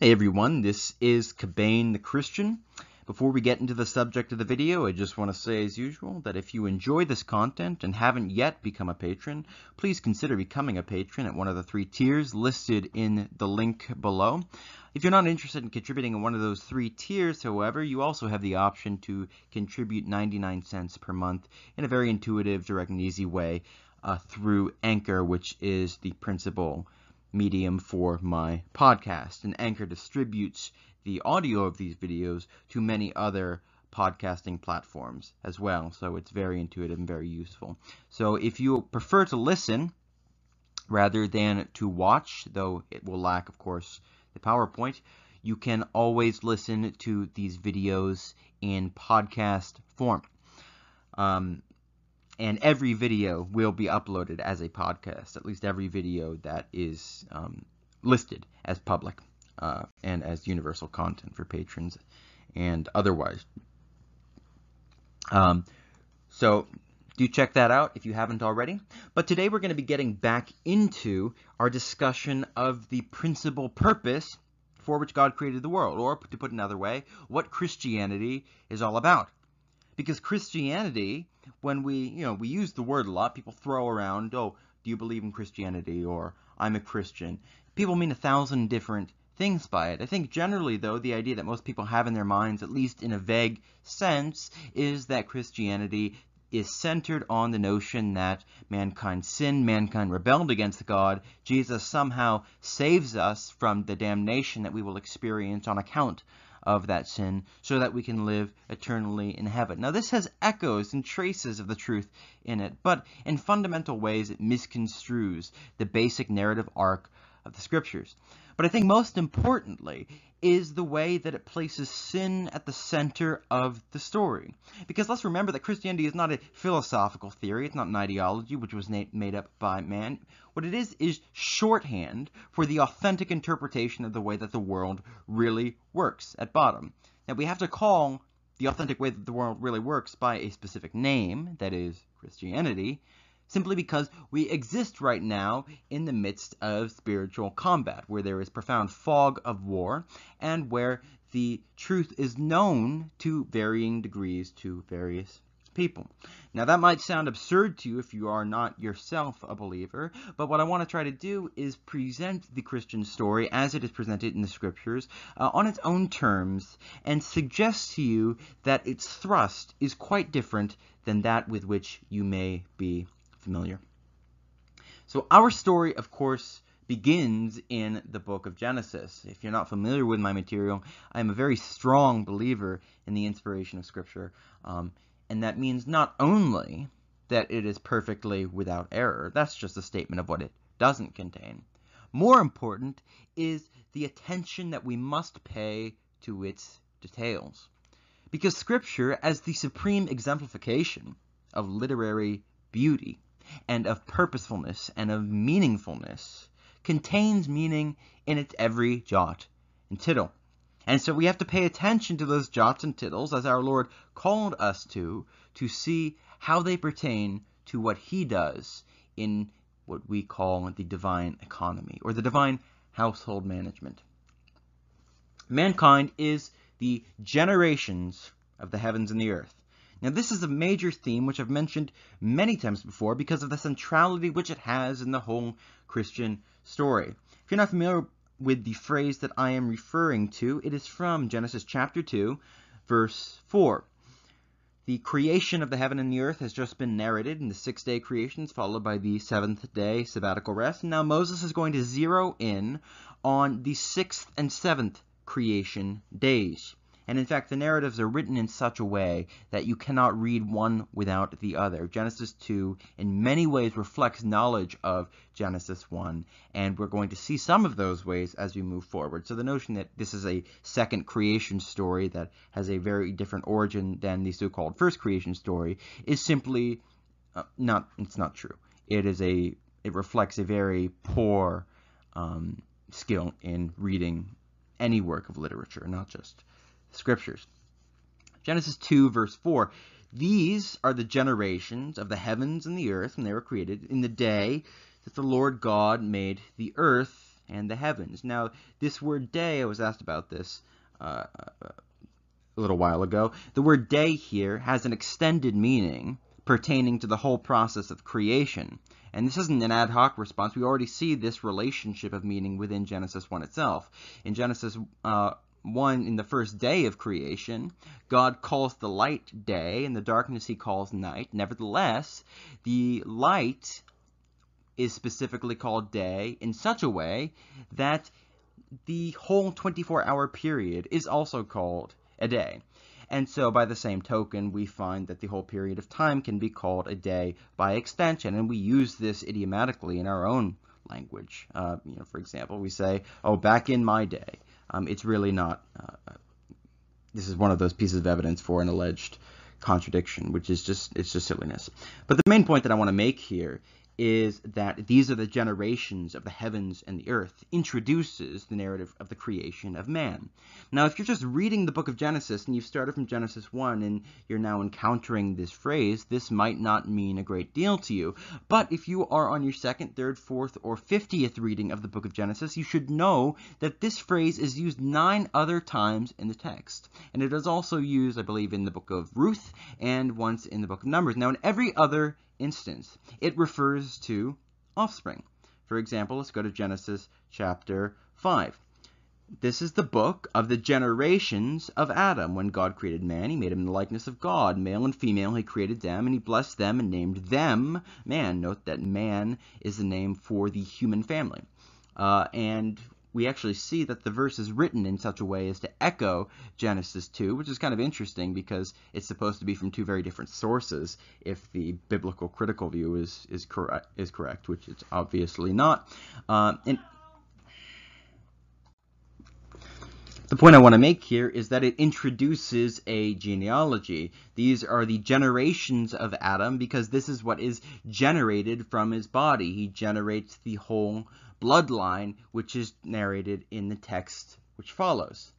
Hey everyone, this is Cabane the Christian. Before we get into the subject of the video, I just want to say as usual that if you enjoy this content and haven't yet become a patron, please consider becoming a patron at one of the three tiers listed in the link below. If you're not interested in contributing in one of those three tiers, however, you also have the option to contribute 99 cents per month in a very intuitive, direct, and easy way uh, through Anchor, which is the principal medium for my podcast. And Anchor distributes the audio of these videos to many other podcasting platforms as well. So it's very intuitive and very useful. So if you prefer to listen rather than to watch, though it will lack, of course, the PowerPoint, you can always listen to these videos in podcast form. Um, and every video will be uploaded as a podcast, at least every video that is um, listed as public uh, and as universal content for patrons and otherwise. Um, so do check that out if you haven't already. But today we're going to be getting back into our discussion of the principal purpose for which God created the world, or to put another way, what Christianity is all about. Because Christianity when we, you know, we use the word a lot, people throw around, oh, do you believe in Christianity? Or I'm a Christian. People mean a thousand different things by it. I think generally, though, the idea that most people have in their minds, at least in a vague sense, is that Christianity is centered on the notion that mankind sinned, mankind rebelled against God. Jesus somehow saves us from the damnation that we will experience on account of that sin so that we can live eternally in heaven. Now, this has echoes and traces of the truth in it, but in fundamental ways, it misconstrues the basic narrative arc of the scriptures. But I think most importantly is the way that it places sin at the center of the story. Because let's remember that Christianity is not a philosophical theory, it's not an ideology which was made up by man. What it is is shorthand for the authentic interpretation of the way that the world really works at bottom. Now we have to call the authentic way that the world really works by a specific name, that is Christianity, simply because we exist right now in the midst of spiritual combat, where there is profound fog of war, and where the truth is known to varying degrees to various people. Now, that might sound absurd to you if you are not yourself a believer, but what I want to try to do is present the Christian story as it is presented in the scriptures uh, on its own terms and suggest to you that its thrust is quite different than that with which you may be familiar. So our story, of course, begins in the book of Genesis. If you're not familiar with my material, I am a very strong believer in the inspiration of Scripture. Um, and that means not only that it is perfectly without error, that's just a statement of what it doesn't contain. More important is the attention that we must pay to its details. Because Scripture, as the supreme exemplification of literary beauty, and of purposefulness and of meaningfulness contains meaning in its every jot and tittle. And so we have to pay attention to those jots and tittles as our Lord called us to, to see how they pertain to what he does in what we call the divine economy or the divine household management. Mankind is the generations of the heavens and the earth. Now, this is a major theme which I've mentioned many times before because of the centrality which it has in the whole Christian story. If you're not familiar with the phrase that I am referring to, it is from Genesis chapter 2, verse 4. The creation of the heaven and the earth has just been narrated in the six day creations, followed by the seventh day sabbatical rest. Now Moses is going to zero in on the sixth and seventh creation days. And in fact, the narratives are written in such a way that you cannot read one without the other. Genesis 2 in many ways reflects knowledge of Genesis 1, and we're going to see some of those ways as we move forward. So the notion that this is a second creation story that has a very different origin than the so-called first creation story is simply uh, not it's not true. It is a it reflects a very poor um, skill in reading any work of literature, not just scriptures. Genesis 2, verse 4 These are the generations of the heavens and the earth when they were created in the day that the Lord God made the earth and the heavens. Now, this word day, I was asked about this uh, a little while ago. The word day here has an extended meaning pertaining to the whole process of creation. And this isn't an ad hoc response. We already see this relationship of meaning within Genesis 1 itself. In Genesis uh, 1, in the first day of creation, God calls the light day, and the darkness he calls night. Nevertheless, the light is specifically called day in such a way that the whole 24 hour period is also called a day. And so by the same token, we find that the whole period of time can be called a day by extension, and we use this idiomatically in our own language. Uh, you know, for example, we say, oh, back in my day. Um, it's really not, uh, this is one of those pieces of evidence for an alleged contradiction, which is just, it's just silliness. But the main point that I want to make here is that these are the generations of the heavens and the earth, introduces the narrative of the creation of man. Now, if you're just reading the book of Genesis and you've started from Genesis 1 and you're now encountering this phrase, this might not mean a great deal to you. But if you are on your second, third, fourth, or fiftieth reading of the book of Genesis, you should know that this phrase is used nine other times in the text. And it is also used, I believe, in the book of Ruth and once in the book of Numbers. Now, in every other instance. It refers to offspring. For example, let's go to Genesis chapter 5. This is the book of the generations of Adam. When God created man, he made him in the likeness of God. Male and female, he created them, and he blessed them and named them man. Note that man is the name for the human family. Uh, and we actually see that the verse is written in such a way as to echo Genesis 2, which is kind of interesting because it's supposed to be from two very different sources if the biblical critical view is is correct is correct, which it's obviously not. Uh, and The point I want to make here is that it introduces a genealogy. These are the generations of Adam because this is what is generated from his body. He generates the whole bloodline, which is narrated in the text which follows.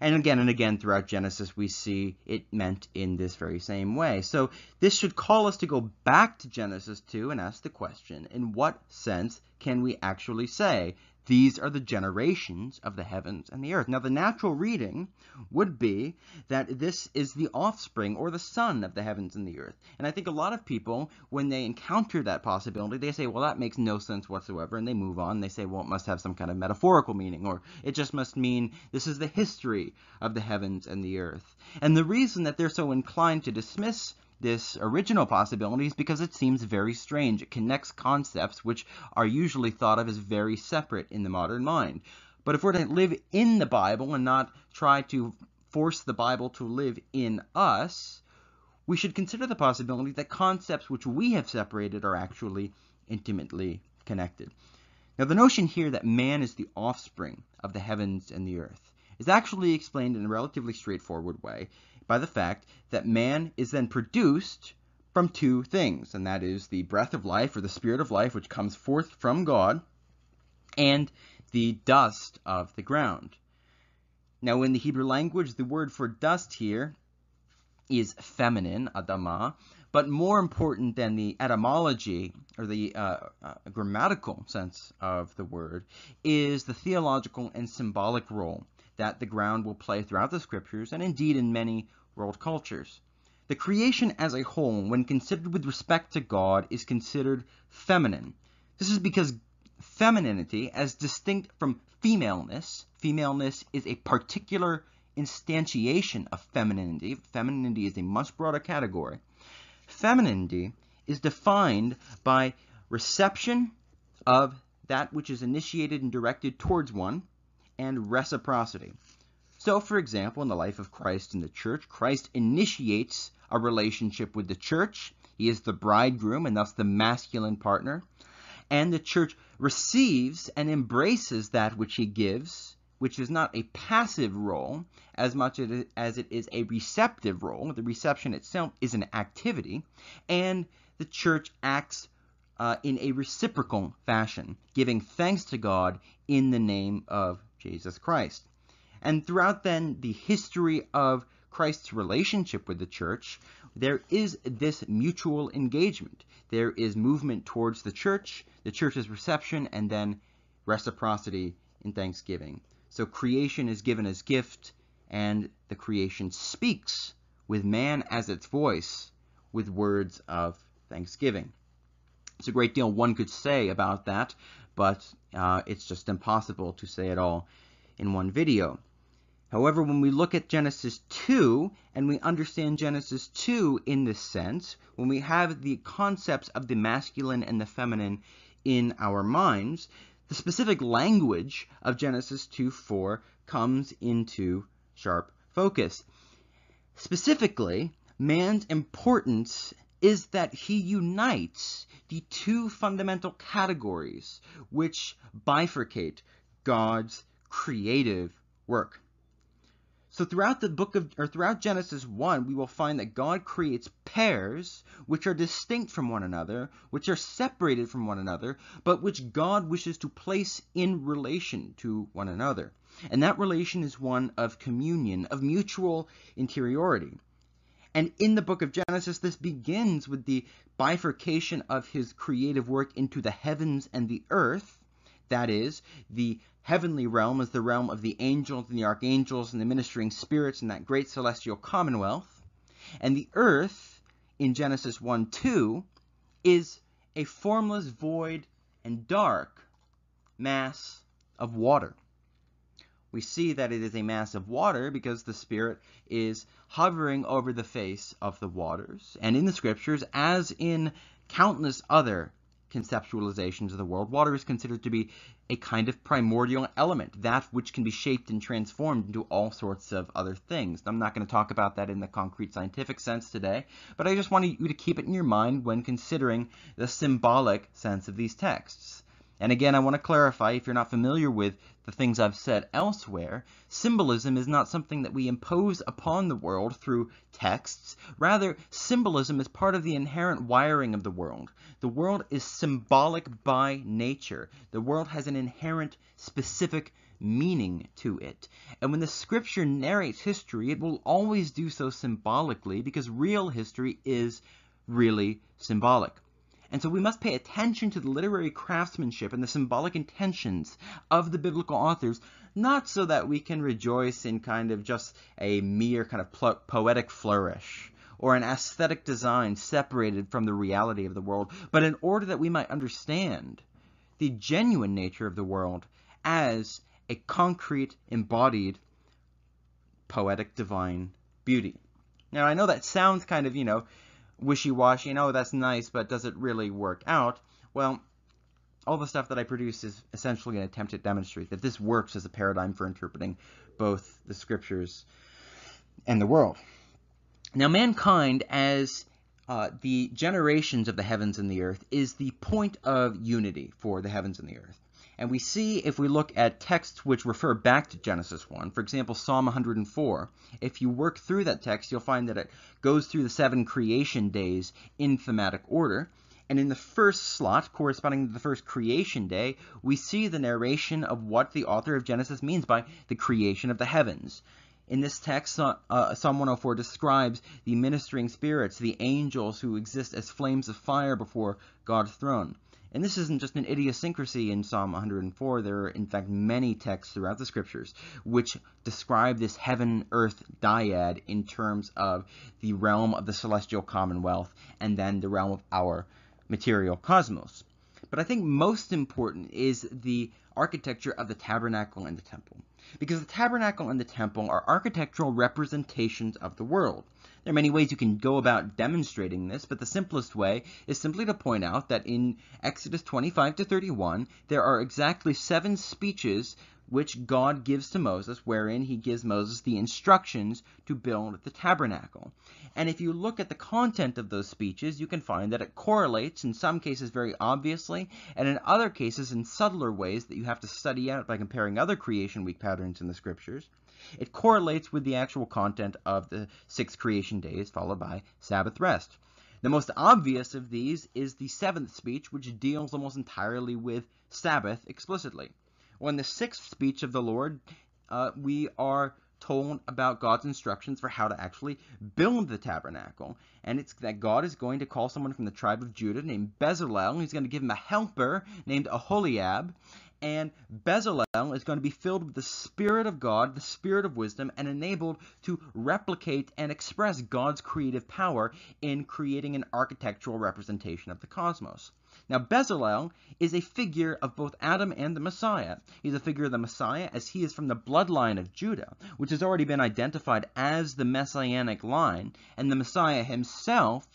And again and again throughout Genesis, we see it meant in this very same way. So this should call us to go back to Genesis 2 and ask the question, in what sense can we actually say these are the generations of the heavens and the earth. Now, the natural reading would be that this is the offspring or the son of the heavens and the earth. And I think a lot of people, when they encounter that possibility, they say, well, that makes no sense whatsoever. And they move on. They say, well, it must have some kind of metaphorical meaning, or it just must mean this is the history of the heavens and the earth. And the reason that they're so inclined to dismiss this original possibility is because it seems very strange. It connects concepts which are usually thought of as very separate in the modern mind. But if we're to live in the Bible and not try to force the Bible to live in us, we should consider the possibility that concepts which we have separated are actually intimately connected. Now, the notion here that man is the offspring of the heavens and the earth is actually explained in a relatively straightforward way by the fact that man is then produced from two things, and that is the breath of life or the spirit of life which comes forth from God and the dust of the ground. Now, in the Hebrew language, the word for dust here is feminine, adama, but more important than the etymology or the uh, uh, grammatical sense of the word is the theological and symbolic role that the ground will play throughout the scriptures and indeed in many world cultures. The creation as a whole, when considered with respect to God, is considered feminine. This is because femininity, as distinct from femaleness, femaleness is a particular instantiation of femininity. Femininity is a much broader category. Femininity is defined by reception of that which is initiated and directed towards one, and reciprocity. So, for example, in the life of Christ in the church, Christ initiates a relationship with the church. He is the bridegroom and thus the masculine partner. And the church receives and embraces that which he gives, which is not a passive role as much as it is a receptive role. The reception itself is an activity. And the church acts uh, in a reciprocal fashion, giving thanks to God in the name of Jesus Christ. And throughout then the history of Christ's relationship with the church, there is this mutual engagement. There is movement towards the church, the church's reception, and then reciprocity in thanksgiving. So creation is given as gift, and the creation speaks with man as its voice with words of thanksgiving. It's a great deal one could say about that, but uh, it's just impossible to say it all in one video. However, when we look at Genesis 2 and we understand Genesis 2 in this sense, when we have the concepts of the masculine and the feminine in our minds, the specific language of Genesis 2 4 comes into sharp focus. Specifically, man's importance is that he unites the two fundamental categories which bifurcate God's creative work. So throughout the book of or throughout Genesis 1, we will find that God creates pairs which are distinct from one another, which are separated from one another, but which God wishes to place in relation to one another. And that relation is one of communion, of mutual interiority. And in the book of Genesis, this begins with the bifurcation of his creative work into the heavens and the earth, that is, the heavenly realm is the realm of the angels and the archangels and the ministering spirits in that great celestial commonwealth. And the earth, in Genesis 1 2, is a formless, void, and dark mass of water. We see that it is a mass of water because the Spirit is hovering over the face of the waters. And in the Scriptures, as in countless other conceptualizations of the world, water is considered to be a kind of primordial element, that which can be shaped and transformed into all sorts of other things. I'm not going to talk about that in the concrete scientific sense today, but I just want you to keep it in your mind when considering the symbolic sense of these texts. And again, I want to clarify, if you're not familiar with the things I've said elsewhere, symbolism is not something that we impose upon the world through texts. Rather, symbolism is part of the inherent wiring of the world. The world is symbolic by nature. The world has an inherent specific meaning to it. And when the scripture narrates history, it will always do so symbolically because real history is really symbolic. And so we must pay attention to the literary craftsmanship and the symbolic intentions of the biblical authors, not so that we can rejoice in kind of just a mere kind of poetic flourish or an aesthetic design separated from the reality of the world, but in order that we might understand the genuine nature of the world as a concrete, embodied, poetic, divine beauty. Now, I know that sounds kind of, you know, wishy-washy and oh, that's nice, but does it really work out? Well, all the stuff that I produce is essentially an attempt to demonstrate that this works as a paradigm for interpreting both the scriptures and the world. Now, mankind, as uh, the generations of the heavens and the earth, is the point of unity for the heavens and the earth. And we see if we look at texts which refer back to Genesis 1, for example, Psalm 104, if you work through that text, you'll find that it goes through the seven creation days in thematic order. And in the first slot, corresponding to the first creation day, we see the narration of what the author of Genesis means by the creation of the heavens. In this text, uh, Psalm 104 describes the ministering spirits, the angels who exist as flames of fire before God's throne. And this isn't just an idiosyncrasy in Psalm 104. There are, in fact, many texts throughout the scriptures which describe this heaven earth dyad in terms of the realm of the celestial commonwealth and then the realm of our material cosmos. But I think most important is the architecture of the tabernacle and the temple. Because the tabernacle and the temple are architectural representations of the world. There are many ways you can go about demonstrating this, but the simplest way is simply to point out that in Exodus 25 to 31, there are exactly seven speeches which God gives to Moses, wherein he gives Moses the instructions to build the tabernacle. And if you look at the content of those speeches, you can find that it correlates in some cases very obviously, and in other cases in subtler ways that you have to study out by comparing other creation week patterns in the scriptures. It correlates with the actual content of the six creation days, followed by Sabbath rest. The most obvious of these is the seventh speech, which deals almost entirely with Sabbath explicitly. In the sixth speech of the Lord, uh, we are told about God's instructions for how to actually build the tabernacle. And it's that God is going to call someone from the tribe of Judah named Bezalel. And he's going to give him a helper named Aholiab And Bezalel is going to be filled with the Spirit of God, the Spirit of wisdom, and enabled to replicate and express God's creative power in creating an architectural representation of the cosmos. Now, Bezalel is a figure of both Adam and the Messiah. He's a figure of the Messiah as he is from the bloodline of Judah, which has already been identified as the messianic line, and the Messiah himself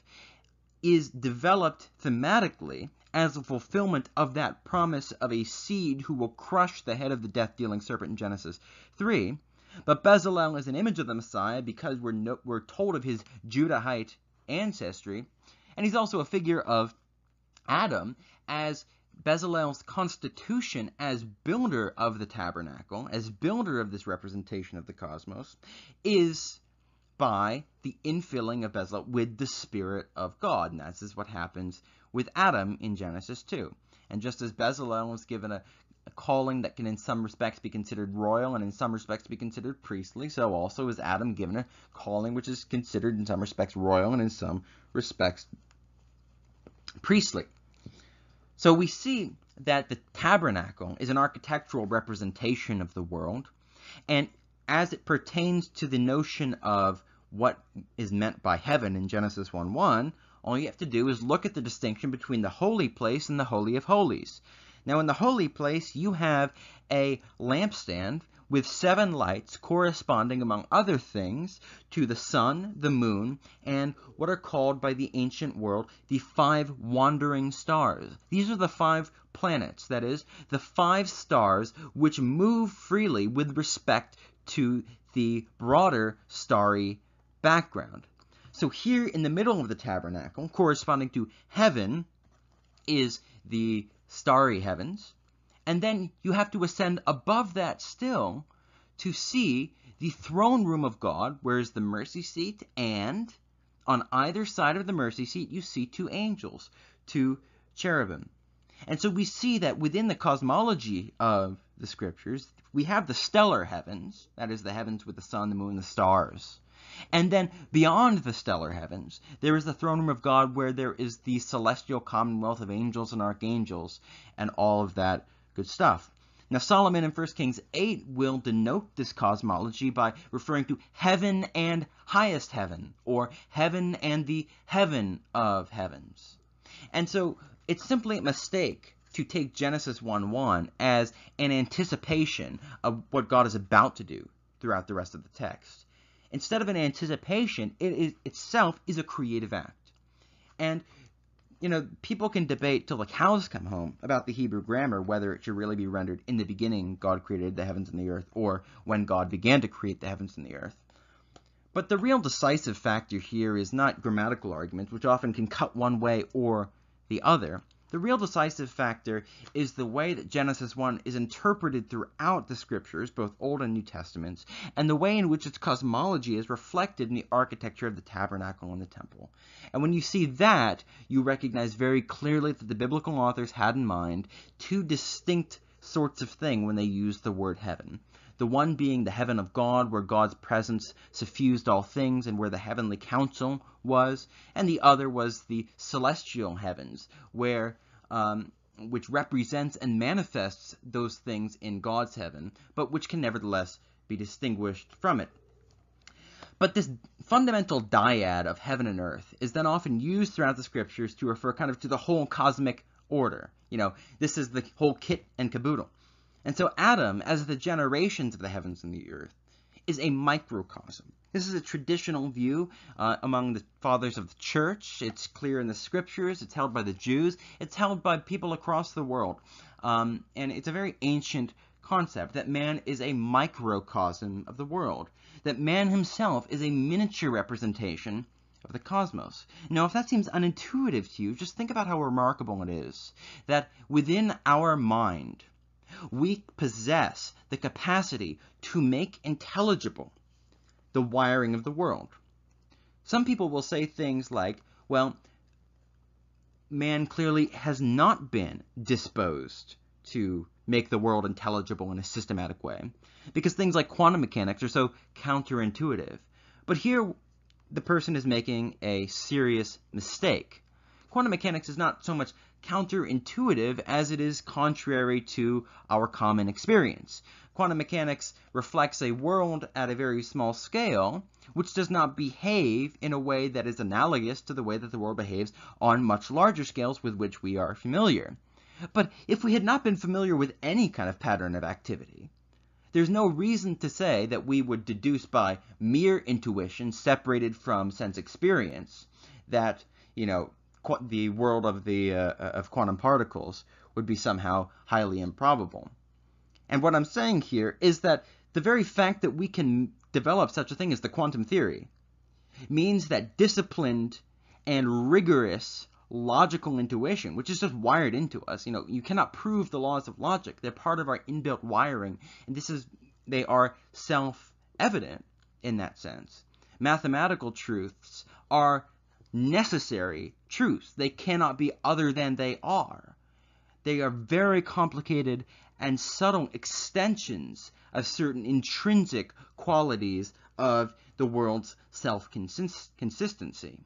is developed thematically as a fulfillment of that promise of a seed who will crush the head of the death dealing serpent in Genesis 3. But Bezalel is an image of the Messiah because we're, no, we're told of his Judahite ancestry. And he's also a figure of Adam as Bezalel's constitution as builder of the tabernacle, as builder of this representation of the cosmos, is by the infilling of Bezalel with the Spirit of God. And that's what happens with Adam in Genesis 2. And just as Bezalel was given a, a, calling that can in some respects be considered royal and in some respects be considered priestly, so also is Adam given a calling which is considered in some respects royal and in some respects priestly. So we see that the tabernacle is an architectural representation of the world, and as it pertains to the notion of what is meant by heaven in Genesis 1 1, all you have to do is look at the distinction between the holy place and the Holy of Holies. Now, in the holy place, you have a lampstand with seven lights corresponding, among other things, to the sun, the moon, and what are called by the ancient world the five wandering stars. These are the five planets, that is, the five stars which move freely with respect to the broader starry background. So here in the middle of the tabernacle, corresponding to heaven, is the starry heavens. And then you have to ascend above that still to see the throne room of God, where is the mercy seat, and on either side of the mercy seat you see two angels, two cherubim. And so we see that within the cosmology of the scriptures, we have the stellar heavens, that is, the heavens with the sun, the moon, the stars. And then beyond the stellar heavens, there is the throne room of God where there is the celestial commonwealth of angels and archangels and all of that good stuff. Now, Solomon in 1 Kings 8 will denote this cosmology by referring to heaven and highest heaven, or heaven and the heaven of heavens. And so it's simply a mistake to take Genesis 1 1 as an anticipation of what God is about to do throughout the rest of the text instead of an anticipation, it is, itself is a creative act. And, you know, people can debate till the cows come home about the Hebrew grammar, whether it should really be rendered in the beginning, God created the heavens and the earth, or when God began to create the heavens and the earth. But the real decisive factor here is not grammatical arguments, which often can cut one way or the other. The real decisive factor is the way that Genesis 1 is interpreted throughout the scriptures, both Old and New Testaments, and the way in which its cosmology is reflected in the architecture of the tabernacle and the temple. And when you see that, you recognize very clearly that the biblical authors had in mind two distinct sorts of thing when they used the word heaven the one being the heaven of God, where God's presence suffused all things and where the heavenly council was, and the other was the celestial heavens, where um, which represents and manifests those things in God's heaven, but which can nevertheless be distinguished from it. But this fundamental dyad of heaven and earth is then often used throughout the scriptures to refer kind of to the whole cosmic order. You know, this is the whole kit and caboodle. And so Adam, as the generations of the heavens and the earth, is a microcosm. This is a traditional view uh, among the fathers of the church. It's clear in the scriptures. It's held by the Jews. It's held by people across the world. Um, and it's a very ancient concept that man is a microcosm of the world, that man himself is a miniature representation of the cosmos. Now, if that seems unintuitive to you, just think about how remarkable it is that within our mind, we possess the capacity to make intelligible the wiring of the world. Some people will say things like, well, man clearly has not been disposed to make the world intelligible in a systematic way, because things like quantum mechanics are so counterintuitive. But here, the person is making a serious mistake. Quantum mechanics is not so much counterintuitive as it is contrary to our common experience. Quantum mechanics reflects a world at a very small scale, which does not behave in a way that is analogous to the way that the world behaves on much larger scales with which we are familiar. But if we had not been familiar with any kind of pattern of activity, there's no reason to say that we would deduce by mere intuition separated from sense experience that, you know, the world of the uh, of quantum particles would be somehow highly improbable. And what I'm saying here is that the very fact that we can develop such a thing as the quantum theory means that disciplined and rigorous logical intuition, which is just wired into us. You know, you cannot prove the laws of logic. They're part of our inbuilt wiring, and this is they are self-evident in that sense. Mathematical truths are necessary truths. They cannot be other than they are. They are very complicated and subtle extensions of certain intrinsic qualities of the world's self-consistency.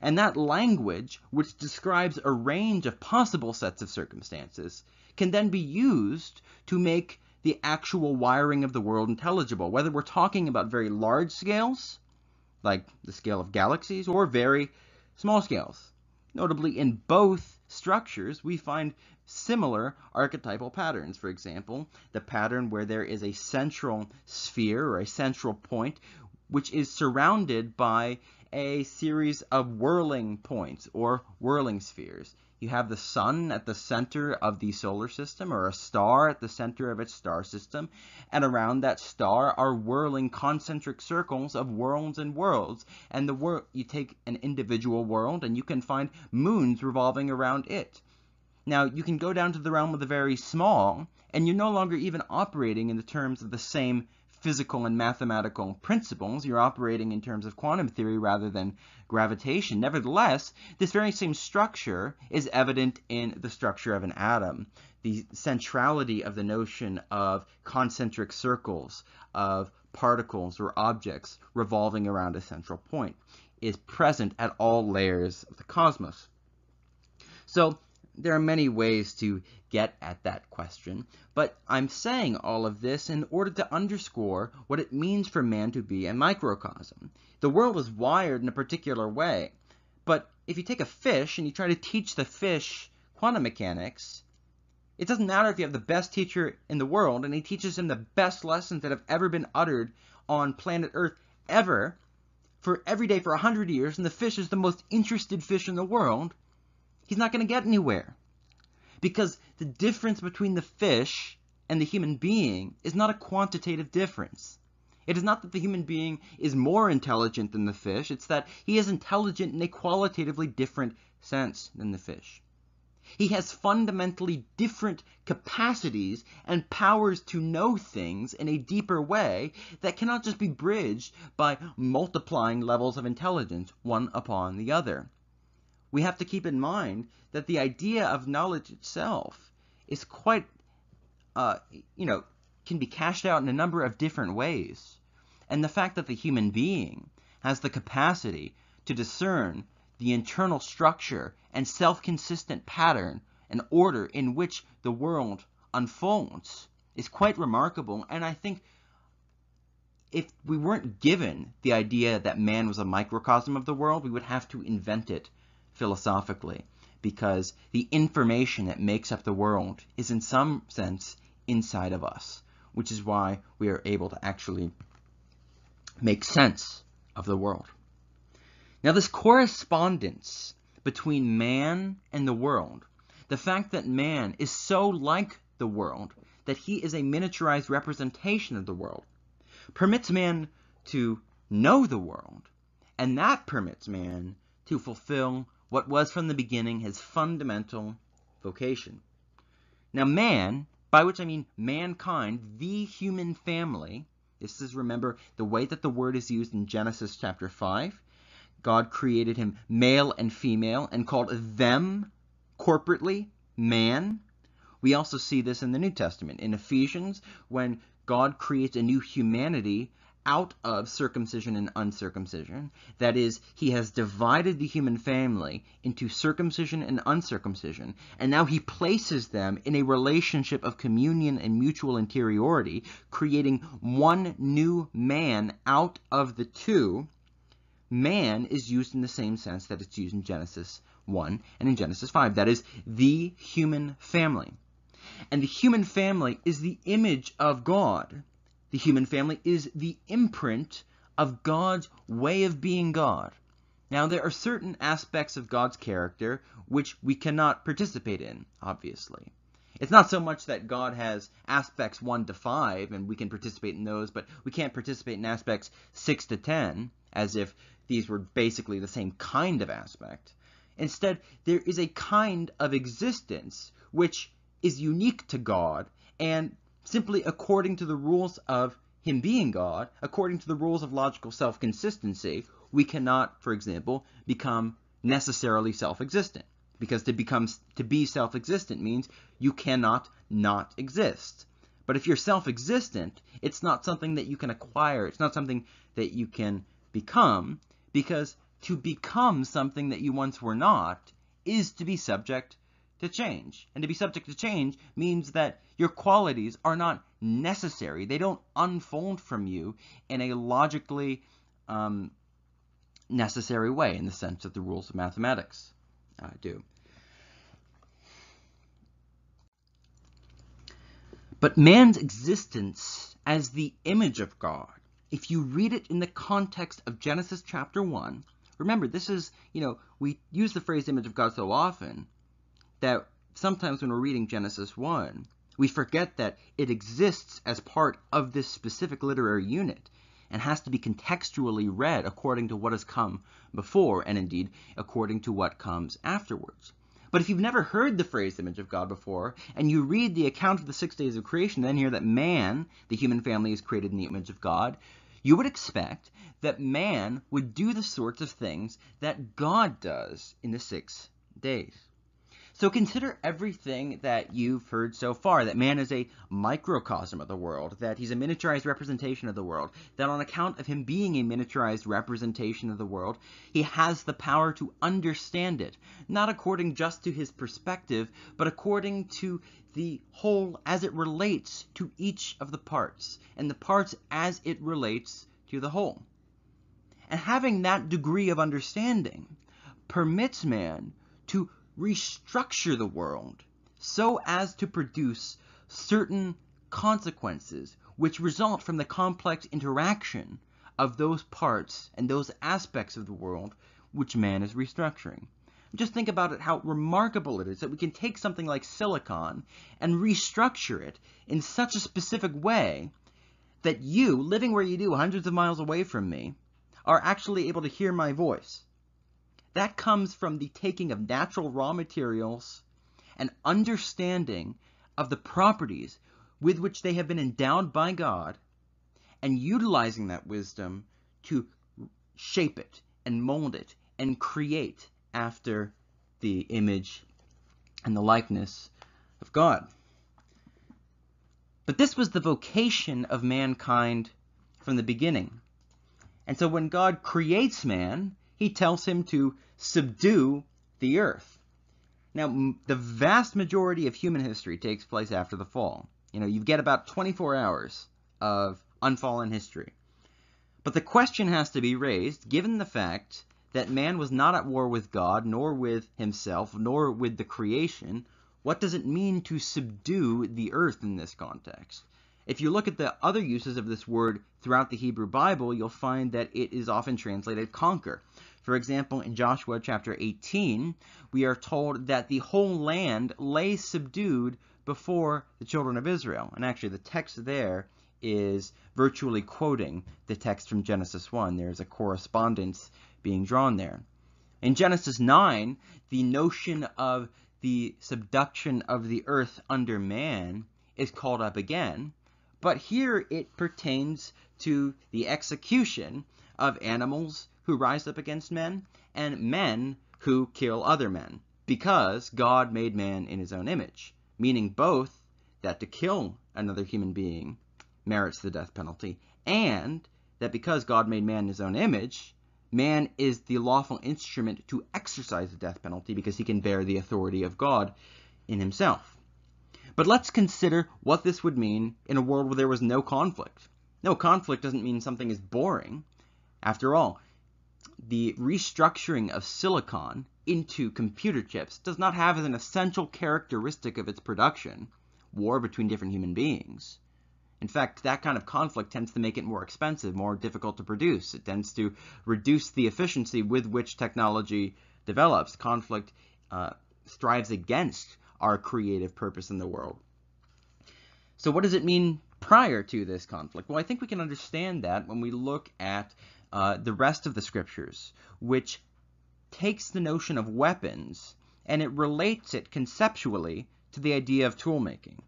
And that language, which describes a range of possible sets of circumstances, can then be used to make the actual wiring of the world intelligible, whether we're talking about very large scales, like the scale of galaxies, or very small scales. Notably, in both structures, we find similar archetypal patterns. For example, the pattern where there is a central sphere or a central point which is surrounded by a series of whirling points or whirling spheres. You have the sun at the center of the solar system or a star at the center of its star system, and around that star are whirling concentric circles of worlds and worlds. And the wor- you take an individual world and you can find moons revolving around it. Now, you can go down to the realm of the very small, and you're no longer even operating in the terms of the same physical and mathematical principles. You're operating in terms of quantum theory rather than gravitation. Nevertheless, this very same structure is evident in the structure of an atom. The centrality of the notion of concentric circles, of particles or objects revolving around a central point, is present at all layers of the cosmos. So, there are many ways to get at that question, but I'm saying all of this in order to underscore what it means for man to be a microcosm. The world is wired in a particular way, but if you take a fish and you try to teach the fish quantum mechanics, it doesn't matter if you have the best teacher in the world and he teaches him the best lessons that have ever been uttered on planet Earth ever for every day for a hundred years, and the fish is the most interested fish in the world he's not going to get anywhere. Because the difference between the fish and the human being is not a quantitative difference. It is not that the human being is more intelligent than the fish, it's that he is intelligent in a qualitatively different sense than the fish. He has fundamentally different capacities and powers to know things in a deeper way that cannot just be bridged by multiplying levels of intelligence one upon the other we have to keep in mind that the idea of knowledge itself is quite, uh, you know, can be cashed out in a number of different ways. And the fact that the human being has the capacity to discern the internal structure and self-consistent pattern and order in which the world unfolds is quite remarkable. And I think if we weren't given the idea that man was a microcosm of the world, we would have to invent it philosophically because the information that makes up the world is in some sense inside of us, which is why we are able to actually make sense of the world. Now, this correspondence between man and the world, the fact that man is so like the world that he is a miniaturized representation of the world, permits man to know the world, and that permits man to fulfill what was from the beginning his fundamental vocation. Now, man, by which I mean mankind, the human family, this is, remember, the way that the word is used in Genesis chapter 5. God created him male and female and called them corporately man. We also see this in the New Testament. In Ephesians, when God creates a new humanity out of circumcision and uncircumcision. That is, he has divided the human family into circumcision and uncircumcision, and now he places them in a relationship of communion and mutual interiority, creating one new man out of the two. Man is used in the same sense that it's used in Genesis 1 and in Genesis 5. That is, the human family. And the human family is the image of God. The human family is the imprint of God's way of being God. Now, there are certain aspects of God's character which we cannot participate in, obviously. It's not so much that God has aspects 1 to 5 and we can participate in those, but we can't participate in aspects 6 to 10 as if these were basically the same kind of aspect. Instead, there is a kind of existence which is unique to God and simply according to the rules of him being God, according to the rules of logical self-consistency, we cannot, for example, become necessarily self-existent. Because to become to be self-existent means you cannot not exist. But if you're self-existent, it's not something that you can acquire. It's not something that you can become because to become something that you once were not is to be subject to change. And to be subject to change means that your qualities are not necessary. They don't unfold from you in a logically um, necessary way in the sense that the rules of mathematics uh, do. But man's existence as the image of God, if you read it in the context of Genesis chapter 1, remember this is, you know, we use the phrase image of God so often, that sometimes when we're reading Genesis 1, we forget that it exists as part of this specific literary unit and has to be contextually read according to what has come before and indeed according to what comes afterwards. But if you've never heard the phrase image of God before, and you read the account of the six days of creation, then hear that man, the human family, is created in the image of God, you would expect that man would do the sorts of things that God does in the six days. So consider everything that you've heard so far, that man is a microcosm of the world, that he's a miniaturized representation of the world, that on account of him being a miniaturized representation of the world, he has the power to understand it, not according just to his perspective, but according to the whole as it relates to each of the parts, and the parts as it relates to the whole. And having that degree of understanding permits man to restructure the world so as to produce certain consequences which result from the complex interaction of those parts and those aspects of the world which man is restructuring. Just think about it, how remarkable it is that we can take something like silicon and restructure it in such a specific way that you, living where you do, hundreds of miles away from me, are actually able to hear my voice. That comes from the taking of natural raw materials and understanding of the properties with which they have been endowed by God and utilizing that wisdom to shape it and mold it and create after the image and the likeness of God. But this was the vocation of mankind from the beginning. And so when God creates man, he tells him to subdue the earth. Now, the vast majority of human history takes place after the fall. You know, you get about 24 hours of unfallen history. But the question has to be raised, given the fact that man was not at war with God, nor with himself, nor with the creation, what does it mean to subdue the earth in this context? If you look at the other uses of this word throughout the Hebrew Bible, you'll find that it is often translated conquer. For example, in Joshua chapter 18, we are told that the whole land lay subdued before the children of Israel. And actually, the text there is virtually quoting the text from Genesis 1. There's a correspondence being drawn there. In Genesis 9, the notion of the subduction of the earth under man is called up again, but here it pertains to the execution of animals who rise up against men, and men who kill other men, because God made man in his own image, meaning both that to kill another human being merits the death penalty, and that because God made man in his own image, man is the lawful instrument to exercise the death penalty because he can bear the authority of God in himself. But let's consider what this would mean in a world where there was no conflict. No, conflict doesn't mean something is boring. After all, the restructuring of silicon into computer chips does not have as an essential characteristic of its production war between different human beings. In fact, that kind of conflict tends to make it more expensive, more difficult to produce. It tends to reduce the efficiency with which technology develops. Conflict uh, strives against our creative purpose in the world. So, what does it mean prior to this conflict? Well, I think we can understand that when we look at uh, the rest of the scriptures, which takes the notion of weapons and it relates it conceptually to the idea of tool making.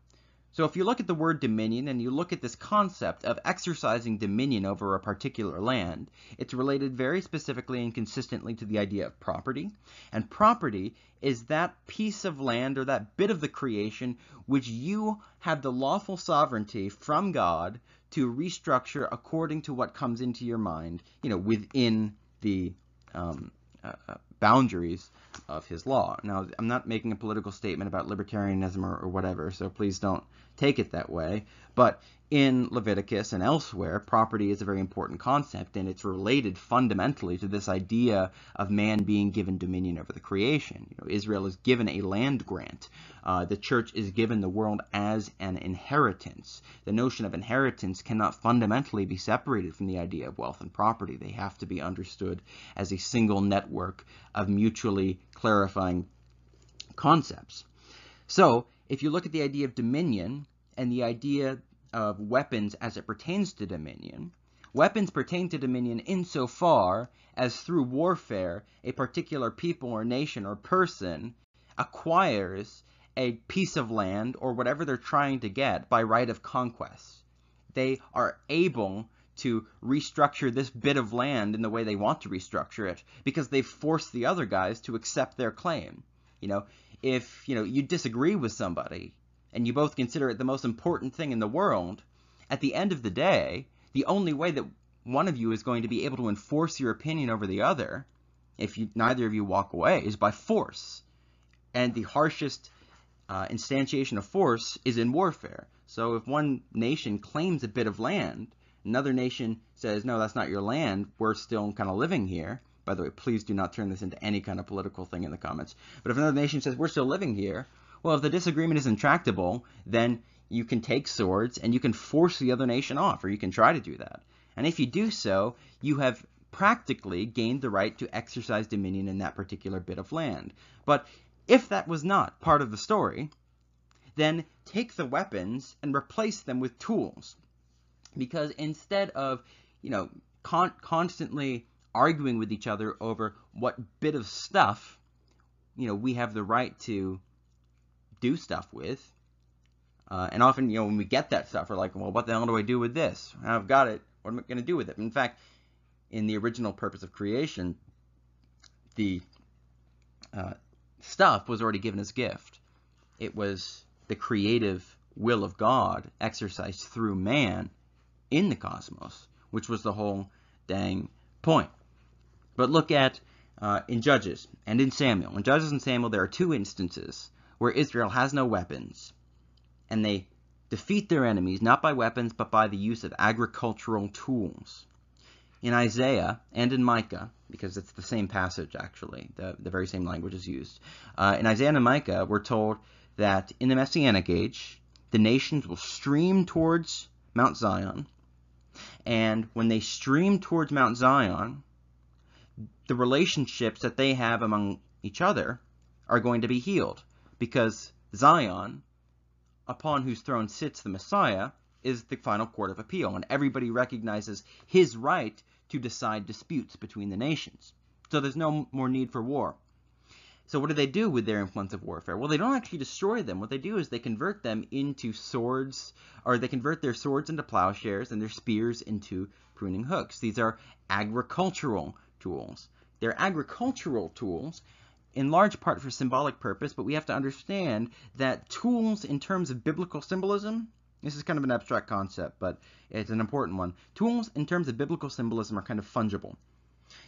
So if you look at the word dominion and you look at this concept of exercising dominion over a particular land, it's related very specifically and consistently to the idea of property. And property is that piece of land or that bit of the creation which you have the lawful sovereignty from God to restructure according to what comes into your mind, you know, within the um, uh, uh boundaries of his law. Now, I'm not making a political statement about libertarianism or, or, whatever, so please don't take it that way. But in Leviticus and elsewhere, property is a very important concept, and it's related fundamentally to this idea of man being given dominion over the creation. You know, Israel is given a land grant. Uh, the church is given the world as an inheritance. The notion of inheritance cannot fundamentally be separated from the idea of wealth and property. They have to be understood as a single network of mutually clarifying concepts. So, if you look at the idea of dominion and the idea of weapons as it pertains to dominion. Weapons pertain to dominion insofar as through warfare a particular people or nation or person acquires a piece of land or whatever they're trying to get by right of conquest. They are able to restructure this bit of land in the way they want to restructure it because they've forced the other guys to accept their claim. You know, if you know you disagree with somebody and you both consider it the most important thing in the world, at the end of the day, the only way that one of you is going to be able to enforce your opinion over the other, if you, neither of you walk away, is by force. And the harshest uh, instantiation of force is in warfare. So if one nation claims a bit of land, another nation says, no, that's not your land, we're still kind of living here. By the way, please do not turn this into any kind of political thing in the comments. But if another nation says, we're still living here, well, if the disagreement is intractable, then you can take swords and you can force the other nation off, or you can try to do that. And if you do so, you have practically gained the right to exercise dominion in that particular bit of land. But if that was not part of the story, then take the weapons and replace them with tools. Because instead of, you know, con- constantly arguing with each other over what bit of stuff, you know, we have the right to do stuff with. Uh, and often, you know, when we get that stuff, we're like, well, what the hell do I do with this? I've got it. What am I going to do with it? In fact, in the original purpose of creation, the uh, stuff was already given as gift. It was the creative will of God exercised through man in the cosmos, which was the whole dang point. But look at uh, in Judges and in Samuel. In Judges and Samuel, there are two instances where Israel has no weapons, and they defeat their enemies not by weapons but by the use of agricultural tools. In Isaiah and in Micah, because it's the same passage actually, the, the very same language is used. Uh, in Isaiah and Micah, we're told that in the Messianic age, the nations will stream towards Mount Zion, and when they stream towards Mount Zion, the relationships that they have among each other are going to be healed because Zion, upon whose throne sits the Messiah, is the final court of appeal, and everybody recognizes his right to decide disputes between the nations. So there's no more need for war. So what do they do with their influence of warfare? Well, they don't actually destroy them. What they do is they convert them into swords, or they convert their swords into plowshares and their spears into pruning hooks. These are agricultural tools. They're agricultural tools in large part for symbolic purpose, but we have to understand that tools in terms of biblical symbolism This is kind of an abstract concept, but it's an important one. Tools, in terms of biblical symbolism, are kind of fungible.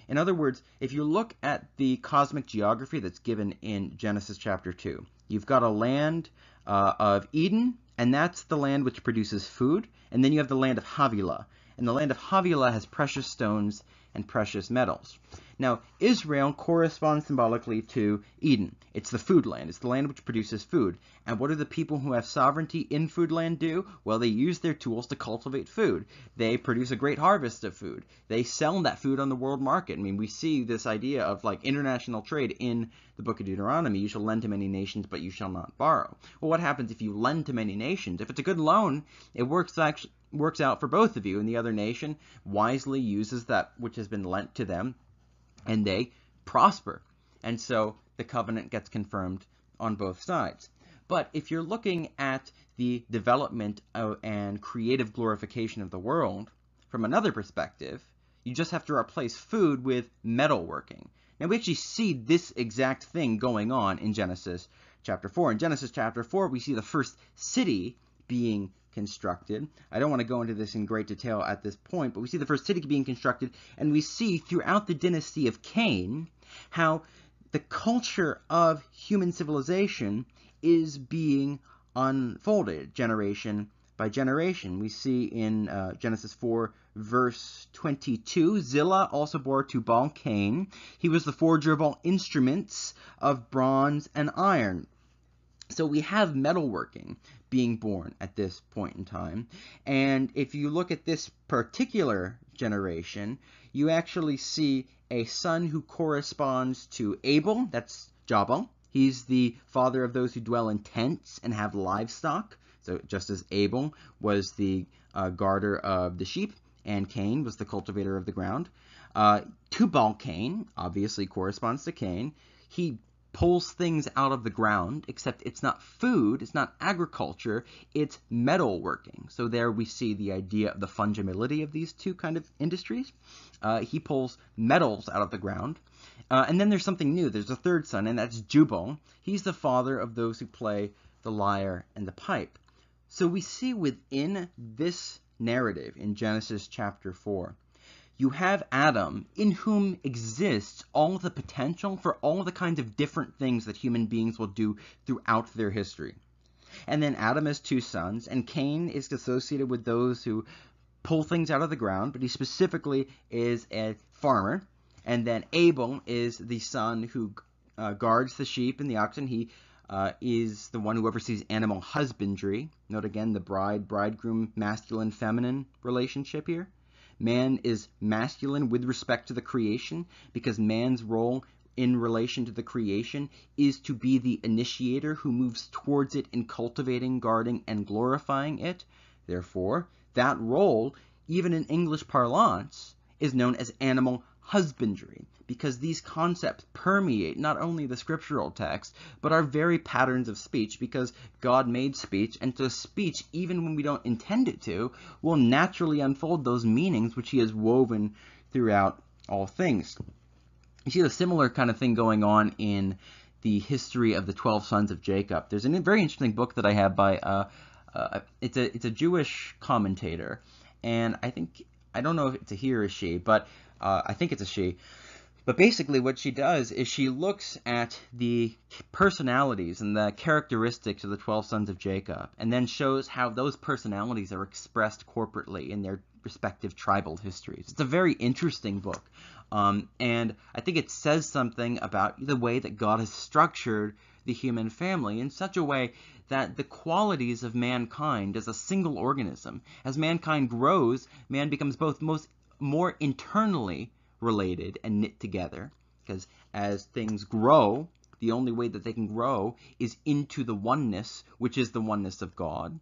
In other words, if you look at the cosmic geography that's given in Genesis chapter 2, you've got a land uh, of Eden, and that's the land which produces food, and then you have the land of Havilah, and the land of Havilah has precious stones and precious metals. Now, Israel corresponds symbolically to Eden. It's the food land. It's the land which produces food. And what do the people who have sovereignty in food land do? Well, they use their tools to cultivate food. They produce a great harvest of food. They sell that food on the world market. I mean, we see this idea of like international trade in the book of Deuteronomy. You shall lend to many nations, but you shall not borrow. Well, what happens if you lend to many nations? If it's a good loan, it works actually works out for both of you, and the other nation wisely uses that which has been lent to them and they prosper. And so the covenant gets confirmed on both sides. But if you're looking at the development of, and creative glorification of the world from another perspective, you just have to replace food with metalworking. Now we actually see this exact thing going on in Genesis chapter 4. In Genesis chapter 4, we see the first city being constructed. I don't want to go into this in great detail at this point, but we see the first city being constructed, and we see throughout the dynasty of Cain how the culture of human civilization is being unfolded generation by generation. We see in uh, Genesis 4, verse 22, Zillah also bore Tubal Cain. He was the forger of all instruments of bronze and iron. So we have metalworking being born at this point in time. And if you look at this particular generation, you actually see a son who corresponds to Abel, that's Jabal. He's the father of those who dwell in tents and have livestock. So just as Abel was the uh, guarder of the sheep, and Cain was the cultivator of the ground. Uh, Tubal Cain obviously corresponds to Cain. He pulls things out of the ground, except it's not food, it's not agriculture, it's metalworking. So there we see the idea of the fungibility of these two kind of industries. Uh, he pulls metals out of the ground. Uh, and then there's something new. There's a third son, and that's Jubal. He's the father of those who play the lyre and the pipe. So we see within this narrative in Genesis chapter 4 you have Adam, in whom exists all the potential for all the kinds of different things that human beings will do throughout their history. And then Adam has two sons, and Cain is associated with those who pull things out of the ground, but he specifically is a farmer. And then Abel is the son who uh, guards the sheep and the oxen. He uh, is the one who oversees animal husbandry. Note again the bride bridegroom masculine feminine relationship here. Man is masculine with respect to the creation because man's role in relation to the creation is to be the initiator who moves towards it in cultivating, guarding, and glorifying it. Therefore, that role, even in English parlance, is known as animal husbandry because these concepts permeate not only the scriptural text, but our very patterns of speech because God made speech, and so speech, even when we don't intend it to, will naturally unfold those meanings which He has woven throughout all things. You see a similar kind of thing going on in the history of the 12 sons of Jacob. There's a very interesting book that I have by, uh, uh, it's, a, it's a Jewish commentator, and I think, I don't know if it's a he or a she, but uh, I think it's a she. But basically, what she does is she looks at the personalities and the characteristics of the 12 sons of Jacob, and then shows how those personalities are expressed corporately in their respective tribal histories. It's a very interesting book. Um, and I think it says something about the way that God has structured the human family in such a way that the qualities of mankind as a single organism, as mankind grows, man becomes both most more internally related and knit together because as things grow, the only way that they can grow is into the oneness, which is the oneness of God.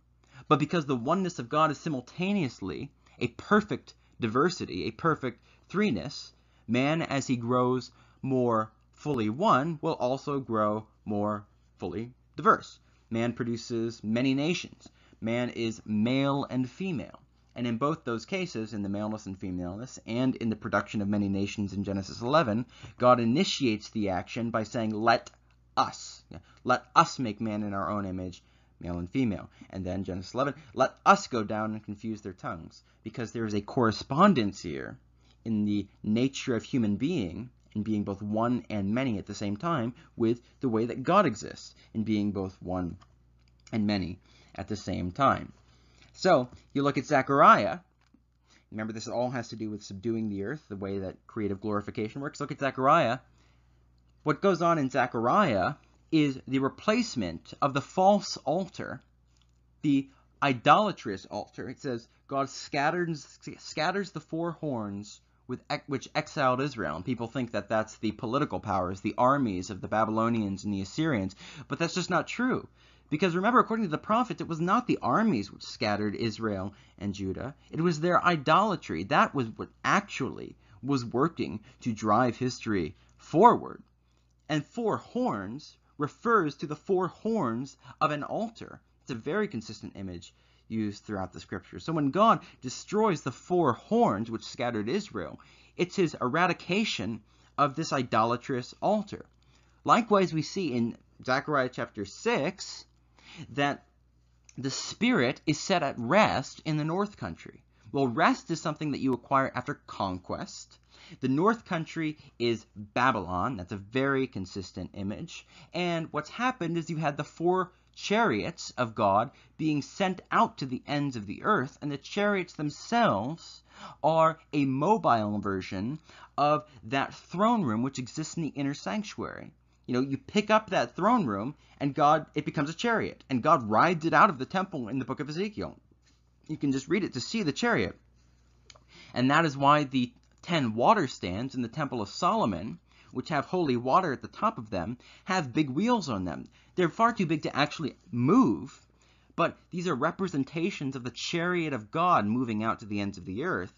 But because the oneness of God is simultaneously a perfect diversity, a perfect threeness, man, as he grows more fully one, will also grow more fully diverse. Man produces many nations. Man is male and female. And in both those cases, in the maleness and femaleness, and in the production of many nations in Genesis 11, God initiates the action by saying, Let us. Let us make man in our own image, male and female. And then Genesis 11, let us go down and confuse their tongues, because there is a correspondence here in the nature of human being in being both one and many at the same time with the way that God exists in being both one and many at the same time. So you look at Zechariah. Remember, this all has to do with subduing the earth, the way that creative glorification works. Look at Zechariah. What goes on in Zechariah is the replacement of the false altar, the idolatrous altar. It says, God scatters, scatters the four horns with which exiled Israel. And people think that that's the political powers, the armies of the Babylonians and the Assyrians. But that's just not true. Because remember, according to the prophets, it was not the armies which scattered Israel and Judah. It was their idolatry. That was what actually was working to drive history forward. And four horns refers to the four horns of an altar. It's a very consistent image used throughout the scriptures. So when God destroys the four horns which scattered Israel, it's his eradication of this idolatrous altar. Likewise, we see in Zechariah chapter 6 that the spirit is set at rest in the north country. Well, rest is something that you acquire after conquest. The north country is Babylon. That's a very consistent image. And what's happened is you had the four chariots of God being sent out to the ends of the earth, and the chariots themselves are a mobile version of that throne room which exists in the inner sanctuary. You know, you pick up that throne room and God, it becomes a chariot, and God rides it out of the temple in the book of Ezekiel. You can just read it to see the chariot. And that is why the ten water stands in the temple of Solomon which have holy water at the top of them, have big wheels on them. They're far too big to actually move, but these are representations of the chariot of God moving out to the ends of the earth,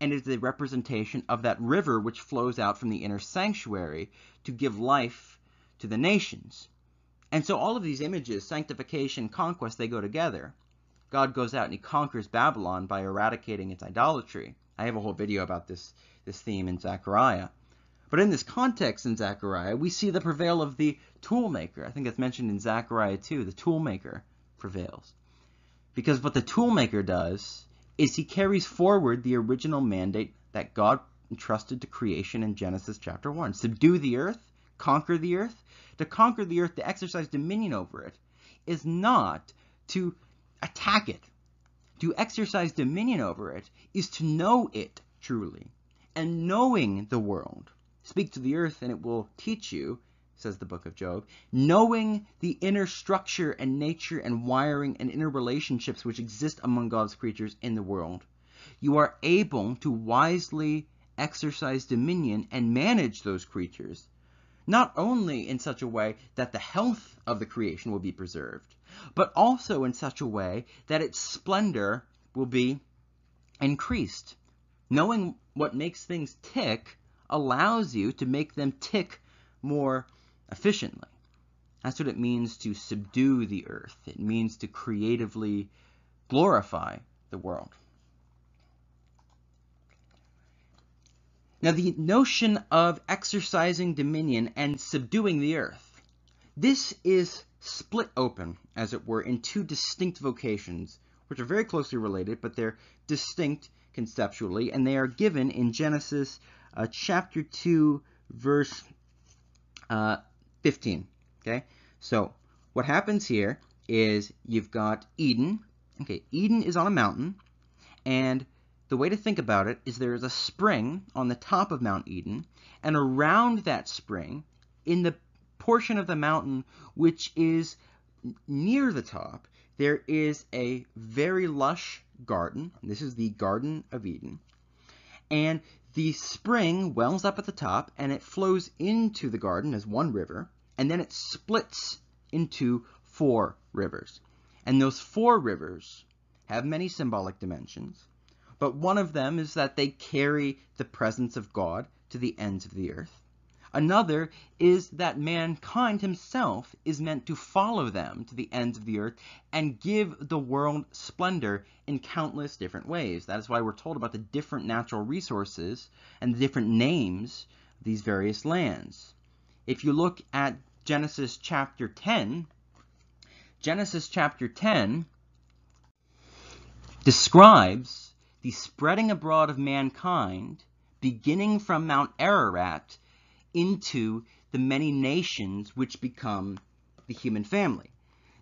and is a representation of that river which flows out from the inner sanctuary to give life to the nations. And so all of these images, sanctification, conquest, they go together. God goes out and he conquers Babylon by eradicating its idolatry. I have a whole video about this, this theme in Zechariah. But in this context in Zechariah, we see the prevail of the toolmaker. I think it's mentioned in Zechariah 2, the toolmaker prevails. Because what the toolmaker does is he carries forward the original mandate that God entrusted to creation in Genesis chapter 1. Subdue the earth, conquer the earth. To conquer the earth, to exercise dominion over it, is not to attack it. To exercise dominion over it is to know it truly. And knowing the world Speak to the earth and it will teach you, says the book of Job, knowing the inner structure and nature and wiring and inner relationships which exist among God's creatures in the world. You are able to wisely exercise dominion and manage those creatures, not only in such a way that the health of the creation will be preserved, but also in such a way that its splendor will be increased. Knowing what makes things tick allows you to make them tick more efficiently. That's what it means to subdue the earth. It means to creatively glorify the world. Now, the notion of exercising dominion and subduing the earth, this is split open, as it were, in two distinct vocations, which are very closely related, but they're distinct conceptually, and they are given in Genesis uh, chapter 2, verse uh, 15. Okay, so what happens here is you've got Eden. Okay, Eden is on a mountain, and the way to think about it is there is a spring on the top of Mount Eden, and around that spring, in the portion of the mountain which is near the top, there is a very lush garden. This is the Garden of Eden. And the spring wells up at the top and it flows into the garden as one river, and then it splits into four rivers. And those four rivers have many symbolic dimensions, but one of them is that they carry the presence of God to the ends of the earth. Another is that mankind himself is meant to follow them to the ends of the earth and give the world splendor in countless different ways. That is why we're told about the different natural resources and the different names of these various lands. If you look at Genesis chapter 10, Genesis chapter 10 describes the spreading abroad of mankind beginning from Mount Ararat into the many nations which become the human family.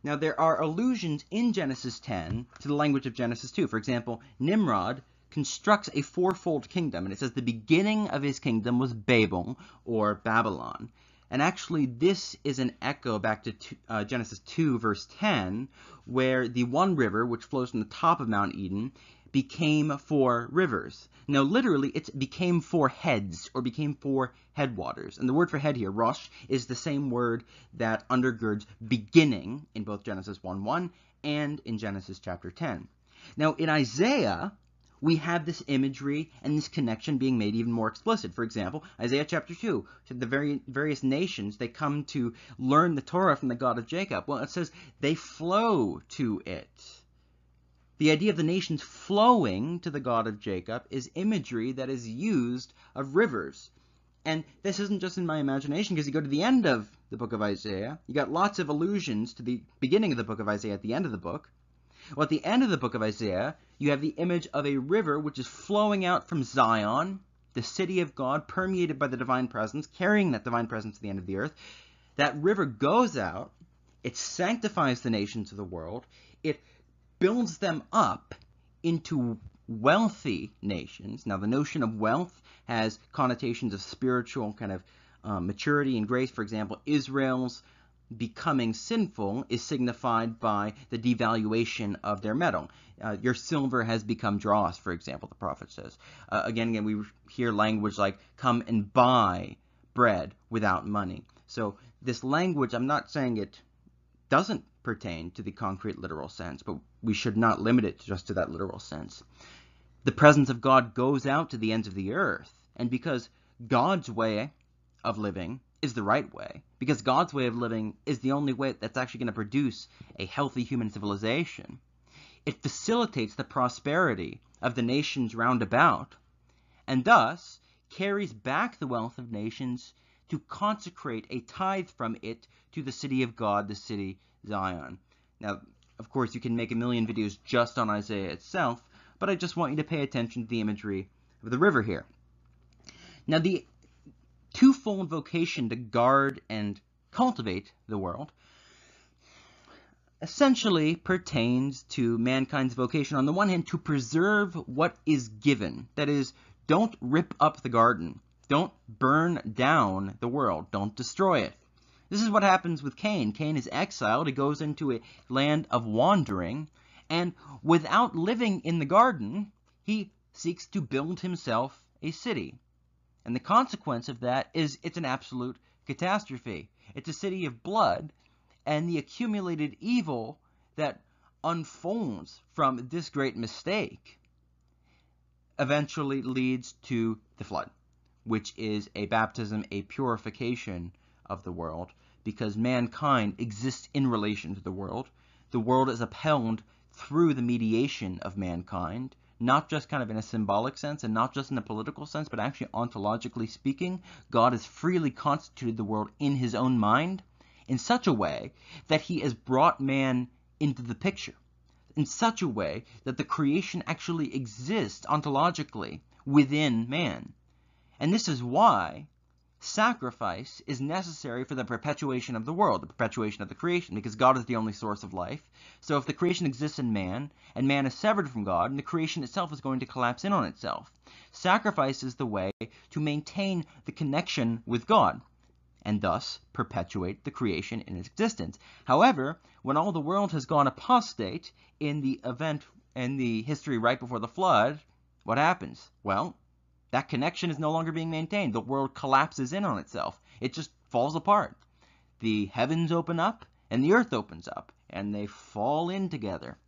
Now, there are allusions in Genesis 10 to the language of Genesis 2. For example, Nimrod constructs a fourfold kingdom, and it says the beginning of his kingdom was Babel or Babylon. And actually, this is an echo back to uh, Genesis 2, verse 10, where the one river, which flows from the top of Mount Eden, became four rivers. Now, literally, it became four heads, or became four headwaters. And the word for head here, Rosh, is the same word that undergirds beginning in both Genesis 1 1 and in Genesis chapter 10. Now, in Isaiah, we have this imagery and this connection being made even more explicit. For example, Isaiah chapter 2, the very various nations, they come to learn the Torah from the God of Jacob. Well, it says they flow to it. The idea of the nations flowing to the God of Jacob is imagery that is used of rivers. And this isn't just in my imagination, because you go to the end of the book of Isaiah, you got lots of allusions to the beginning of the book of Isaiah at the end of the book. Well, at the end of the book of Isaiah, you have the image of a river which is flowing out from Zion, the city of God, permeated by the divine presence, carrying that divine presence to the end of the earth. That river goes out, it sanctifies the nations of the world, it builds them up into wealthy nations. Now, the notion of wealth has connotations of spiritual kind of um, maturity and grace. For example, Israel's becoming sinful is signified by the devaluation of their metal. Uh, your silver has become dross, for example, the prophet says. Uh, again, again, we hear language like come and buy bread without money. So this language, I'm not saying it doesn't pertain to the concrete literal sense, but we should not limit it just to that literal sense. The presence of God goes out to the ends of the earth, and because God's way of living is the right way because God's way of living is the only way that's actually going to produce a healthy human civilization. It facilitates the prosperity of the nations round about and thus carries back the wealth of nations to consecrate a tithe from it to the city of God, the city Zion. Now, of course, you can make a million videos just on Isaiah itself, but I just want you to pay attention to the imagery of the river here. Now, the twofold vocation to guard and cultivate the world essentially pertains to mankind's vocation on the one hand to preserve what is given. That is don't rip up the garden. Don't burn down the world. Don't destroy it this is what happens with Cain. Cain is exiled. He goes into a land of wandering. And without living in the garden, he seeks to build himself a city. And the consequence of that is it's an absolute catastrophe. It's a city of blood, and the accumulated evil that unfolds from this great mistake eventually leads to the flood, which is a baptism, a purification of the world, because mankind exists in relation to the world. The world is upheld through the mediation of mankind, not just kind of in a symbolic sense and not just in a political sense, but actually ontologically speaking, God has freely constituted the world in his own mind in such a way that he has brought man into the picture, in such a way that the creation actually exists ontologically within man. And this is why sacrifice is necessary for the perpetuation of the world, the perpetuation of the creation, because God is the only source of life. So if the creation exists in man, and man is severed from God, and the creation itself is going to collapse in on itself. Sacrifice is the way to maintain the connection with God, and thus perpetuate the creation in its existence. However, when all the world has gone apostate in the event in the history right before the flood, what happens? Well, that connection is no longer being maintained. The world collapses in on itself. It just falls apart. The heavens open up and the earth opens up and they fall in together.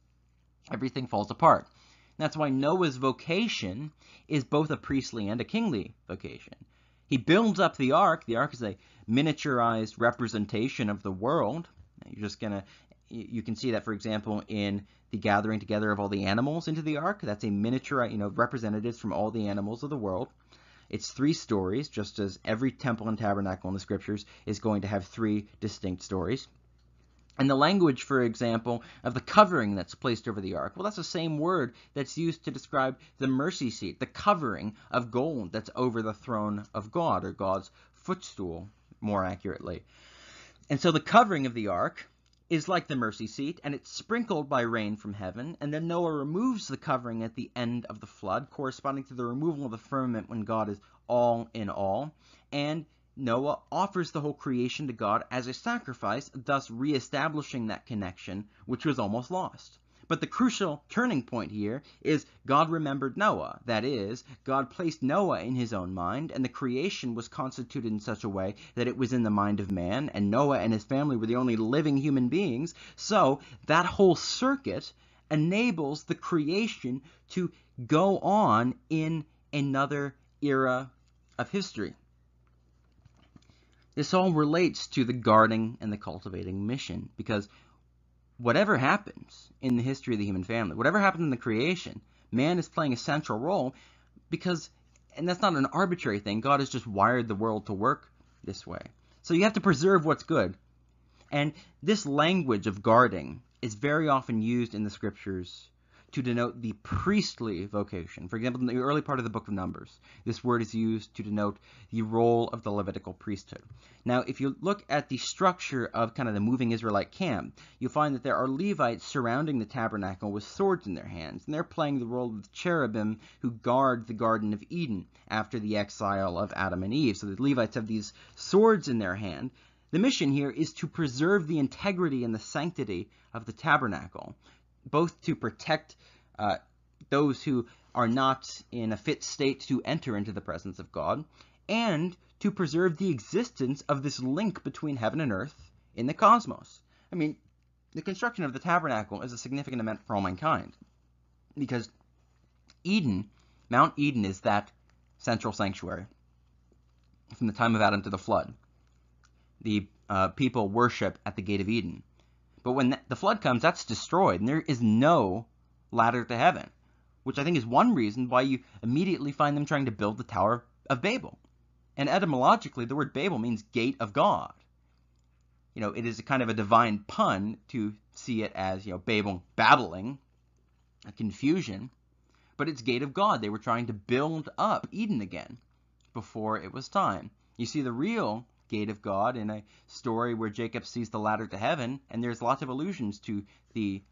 Everything falls apart. That's why Noah's vocation is both a priestly and a kingly vocation. He builds up the ark. The ark is a miniaturized representation of the world. You're just going to you can see that, for example, in the gathering together of all the animals into the ark. That's a miniature, you know, representatives from all the animals of the world. It's three stories, just as every temple and tabernacle in the scriptures is going to have three distinct stories. And the language, for example, of the covering that's placed over the ark, well, that's the same word that's used to describe the mercy seat, the covering of gold that's over the throne of God, or God's footstool, more accurately. And so the covering of the ark is like the mercy seat, and it's sprinkled by rain from heaven, and then Noah removes the covering at the end of the flood, corresponding to the removal of the firmament when God is all in all, and Noah offers the whole creation to God as a sacrifice, thus reestablishing that connection, which was almost lost. But the crucial turning point here is God remembered Noah. That is, God placed Noah in his own mind, and the creation was constituted in such a way that it was in the mind of man, and Noah and his family were the only living human beings. So that whole circuit enables the creation to go on in another era of history. This all relates to the guarding and the cultivating mission because whatever happens in the history of the human family, whatever happens in the creation, man is playing a central role because, and that's not an arbitrary thing, God has just wired the world to work this way. So you have to preserve what's good. And this language of guarding is very often used in the scriptures to denote the priestly vocation. For example, in the early part of the book of Numbers, this word is used to denote the role of the Levitical priesthood. Now, if you look at the structure of kind of the moving Israelite camp, you'll find that there are Levites surrounding the tabernacle with swords in their hands, and they're playing the role of the cherubim who guard the Garden of Eden after the exile of Adam and Eve. So the Levites have these swords in their hand. The mission here is to preserve the integrity and the sanctity of the tabernacle, both to protect uh, those who are not in a fit state to enter into the presence of God, and to preserve the existence of this link between heaven and earth in the cosmos. I mean, the construction of the tabernacle is a significant event for all mankind, because Eden, Mount Eden, is that central sanctuary from the time of Adam to the flood. The uh, people worship at the gate of Eden. But when the flood comes, that's destroyed, and there is no ladder to heaven, which I think is one reason why you immediately find them trying to build the Tower of Babel. And etymologically, the word Babel means gate of God. You know, it is a kind of a divine pun to see it as, you know, Babel babbling, a confusion, but it's gate of God. They were trying to build up Eden again before it was time. You see the real gate of God in a story where Jacob sees the ladder to heaven, and there's lots of allusions to the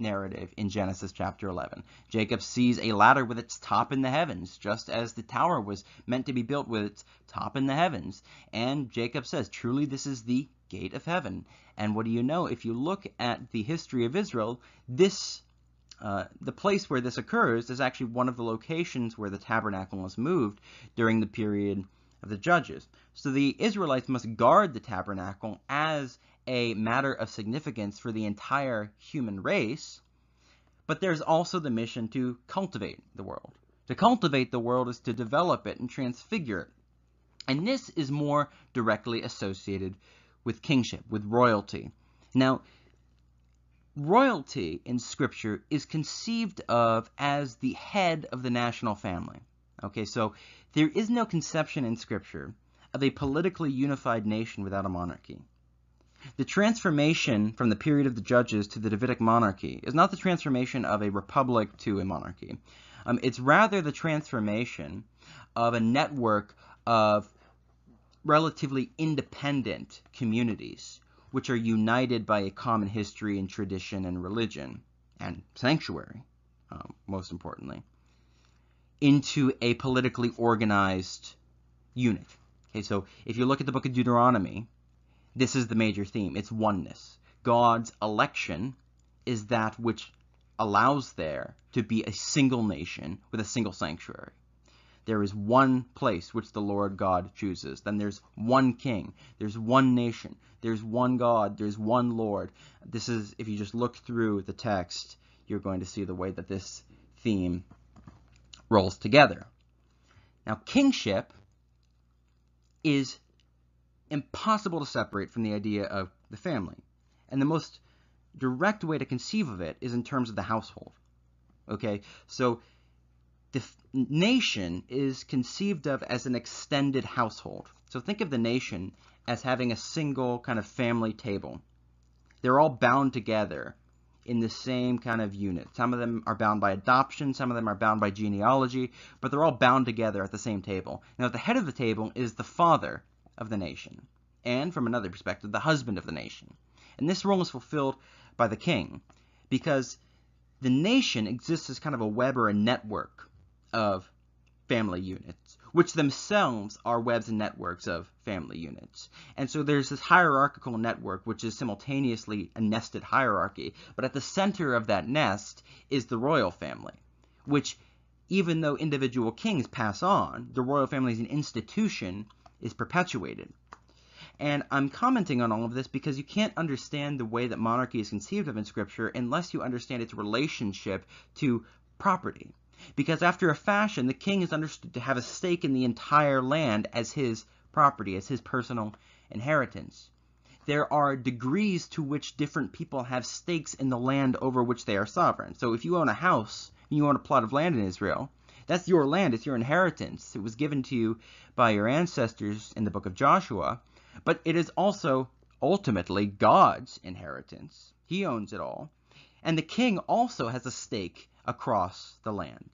narrative in Genesis chapter 11. Jacob sees a ladder with its top in the heavens, just as the tower was meant to be built with its top in the heavens. And Jacob says, Truly, this is the gate of heaven. And what do you know? If you look at the history of Israel, this uh, the place where this occurs is actually one of the locations where the tabernacle was moved during the period of the judges. So the Israelites must guard the tabernacle as a matter of significance for the entire human race, but there's also the mission to cultivate the world. To cultivate the world is to develop it and transfigure it. And this is more directly associated with kingship, with royalty. Now, royalty in Scripture is conceived of as the head of the national family. Okay, so there is no conception in Scripture of a politically unified nation without a monarchy. The transformation from the period of the judges to the Davidic monarchy is not the transformation of a republic to a monarchy. Um, it's rather the transformation of a network of relatively independent communities which are united by a common history and tradition and religion and sanctuary, um, most importantly into a politically organized unit. Okay, so if you look at the book of Deuteronomy, this is the major theme. It's oneness. God's election is that which allows there to be a single nation with a single sanctuary. There is one place which the Lord God chooses. Then there's one king. There's one nation. There's one God. There's one Lord. This is, if you just look through the text, you're going to see the way that this theme rolls together. Now, kingship is impossible to separate from the idea of the family. And the most direct way to conceive of it is in terms of the household. Okay? So, the nation is conceived of as an extended household. So, think of the nation as having a single kind of family table. They're all bound together in the same kind of unit. Some of them are bound by adoption, some of them are bound by genealogy, but they're all bound together at the same table. Now, at the head of the table is the father of the nation, and from another perspective, the husband of the nation. And this role is fulfilled by the king because the nation exists as kind of a web or a network of family units, which themselves are webs and networks of family units. And so there's this hierarchical network, which is simultaneously a nested hierarchy, but at the center of that nest is the royal family, which, even though individual kings pass on, the royal family as an institution is perpetuated. And I'm commenting on all of this because you can't understand the way that monarchy is conceived of in Scripture unless you understand its relationship to property. Because after a fashion, the king is understood to have a stake in the entire land as his property, as his personal inheritance. There are degrees to which different people have stakes in the land over which they are sovereign. So if you own a house, and you own a plot of land in Israel, that's your land, it's your inheritance. It was given to you by your ancestors in the book of Joshua, but it is also ultimately God's inheritance. He owns it all. And the king also has a stake across the land.